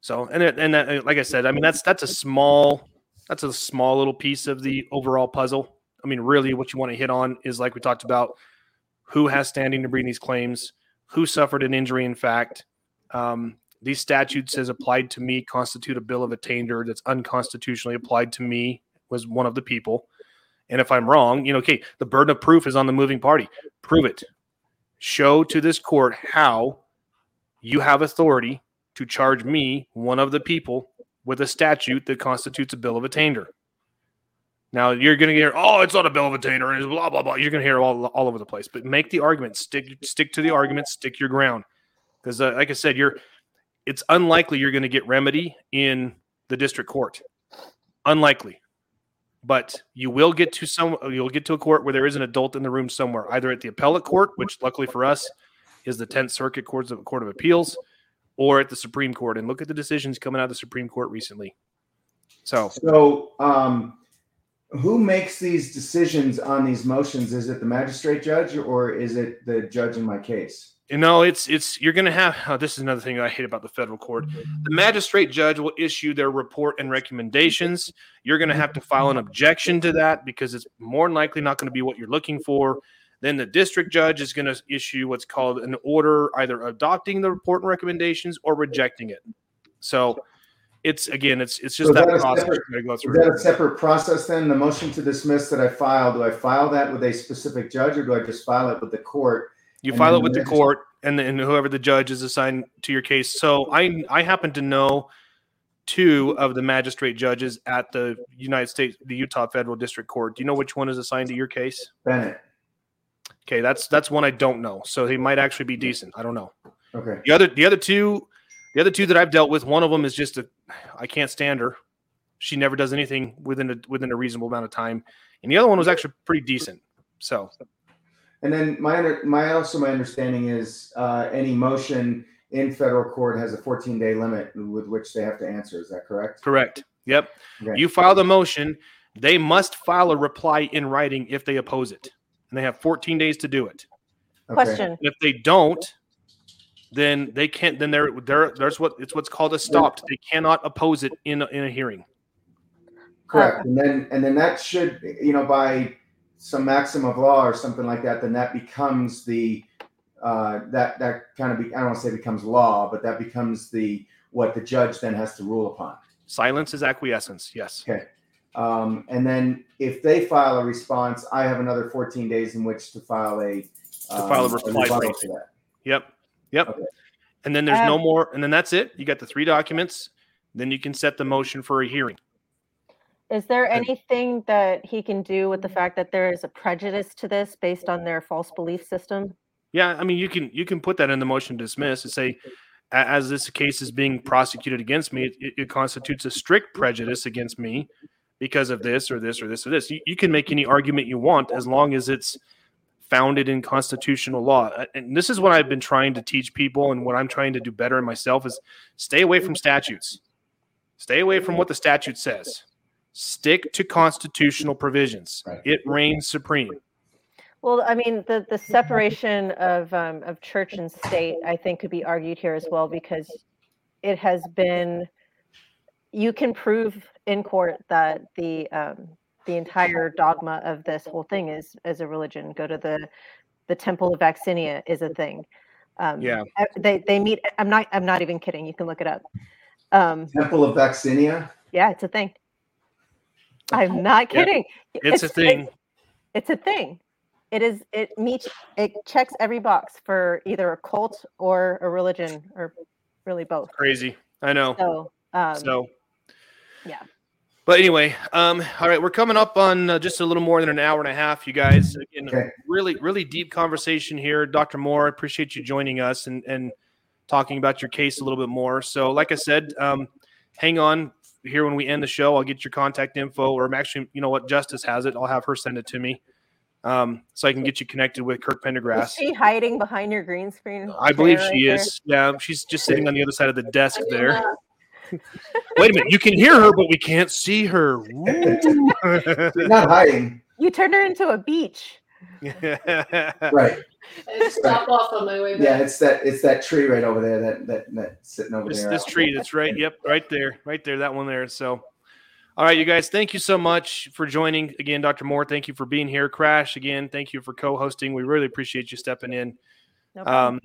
So and it, and that, like I said, I mean that's that's a small that's a small little piece of the overall puzzle. I mean, really, what you want to hit on is like we talked about, who has standing to bring these claims, who suffered an injury in fact. Um, these statutes, as applied to me, constitute a bill of attainder that's unconstitutionally applied to me. Was one of the people, and if I'm wrong, you know, okay, the burden of proof is on the moving party. Prove it. Show to this court how you have authority to charge me, one of the people, with a statute that constitutes a bill of attainder. Now you're going to hear, oh, it's not a bill of attainder, and blah blah blah. You're going to hear all all over the place. But make the argument, stick stick to the argument, stick your ground, because uh, like I said, you're it's unlikely you're going to get remedy in the district court. Unlikely, but you will get to some. You'll get to a court where there is an adult in the room somewhere, either at the appellate court, which luckily for us is the Tenth Circuit Court of Court of Appeals, or at the Supreme Court. And look at the decisions coming out of the Supreme Court recently. So So, um, who makes these decisions on these motions? Is it the magistrate judge or is it the judge in my case? you know, it's it's you're going to have. Oh, this is another thing I hate about the federal court. The magistrate judge will issue their report and recommendations. You're going to have to file an objection to that because it's more than likely not going to be what you're looking for. Then the district judge is going to issue what's called an order, either adopting the report and recommendations or rejecting it. So it's again, it's it's just So that that process separate- you're going to go Is that a separate process then? The motion to dismiss that I filed, do I file that with a specific judge or do I just file it with the court? You file it with the the court, and then whoever the judge is assigned to your case. So I I happen to know two of the magistrate judges at the United States, the Utah Federal District Court. Do you know which one is assigned to your case? Bennett. Okay, that's that's one I don't know. So he might actually be decent. I don't know. Okay. The other the other two, the other two that I've dealt with, one of them is just a I can't stand her. She never does anything within a within a reasonable amount of time, and the other one was actually pretty decent. So And then my under, my also my understanding is uh, any motion in federal court has a 14 day limit with which they have to answer. Is that correct? correct. Yep. Okay. You file the motion, they must file a reply in writing if they oppose it. And they have 14 days to do it. Okay. Question. And if they don't, then they can't then they're, they're there's what it's what's called estopped. They cannot oppose it in a, in a hearing. Correct. And then and then that should you know by some maxim of law or something like that, then that becomes the uh, that that kind of be, I don't want to say becomes law, but that becomes the what the judge then has to rule upon. Silence is acquiescence. Yes. Okay. Um, and then if they file a response, I have another 14 days in which to file a To file a um, reply rebuttal brief. to that. Yep. Yep. Okay. And then there's no Um, more. And then that's it. You got the three documents. Then you can set the motion for a hearing. Is there anything that he can do with the fact that there is a prejudice to this based on their false belief system? Yeah, I mean, you can you can put that in the motion to dismiss and say, as this case is being prosecuted against me, it, it constitutes a strict prejudice against me because of this or this or this or this. You, you can make any argument you want as long as it's founded in constitutional law. And this is what I've been trying to teach people, and what I'm trying to do better in myself is stay away from statutes. Stay away from what the statute says. Stick to constitutional provisions. Right. It reigns supreme. Well, I mean, the, the separation of, um, of church and state, I think could be argued here as well, because it has been, you can prove in court that the, um, the entire dogma of this whole thing is, is a religion. Go to the, the temple of Vaccinia is a thing. Um, Yeah. They, they meet, I'm not, I'm not even kidding. You can look it up. Um, Temple of Vaccinia. yeah, it's a thing. I'm not Yeah. kidding. It's a thing. it's a thing. It is. It meets. It checks every box for either a cult or a religion, or really both. Crazy. I know. So, um, so yeah. but anyway um all right we're coming up on uh, just a little more than an hour and a half you guys again Okay. really really deep conversation here dr moore I appreciate you joining us and and talking about your case a little bit more so like i said um hang on here when we end the show i'll get your contact info or I'm actually you know what justice has it i'll have her send it to me um so i can get you connected with kirk Pendergrass. is pendergrass she hiding behind your green screen? i believe chair she right is yeah she's just sitting on the other side of the desk there not- wait a minute you can hear her but we can't see her Woo. She's not hiding. You turned her into a beach. Right. I just stop off on my way Yeah, it's that it's that tree right over there that that that's sitting over this, there. this tree that's right yep right there right there that one there so all right you guys thank you so much for joining again dr moore thank you for being here crash again thank you for co-hosting we really appreciate you stepping in No um,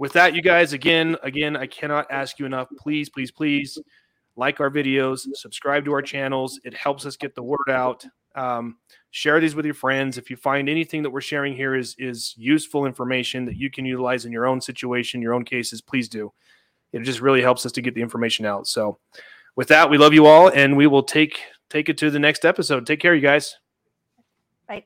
with that you guys again again i cannot ask you enough. Please please please like our videos subscribe to our channels. It helps us get the word out. Um, share these with your friends. If you find anything that we're sharing here is is useful information that you can utilize in your own situation your own cases please do. It just really helps us to get the information out. So with that we love you all and we will take take it to the next episode. Take care you guys. Bye.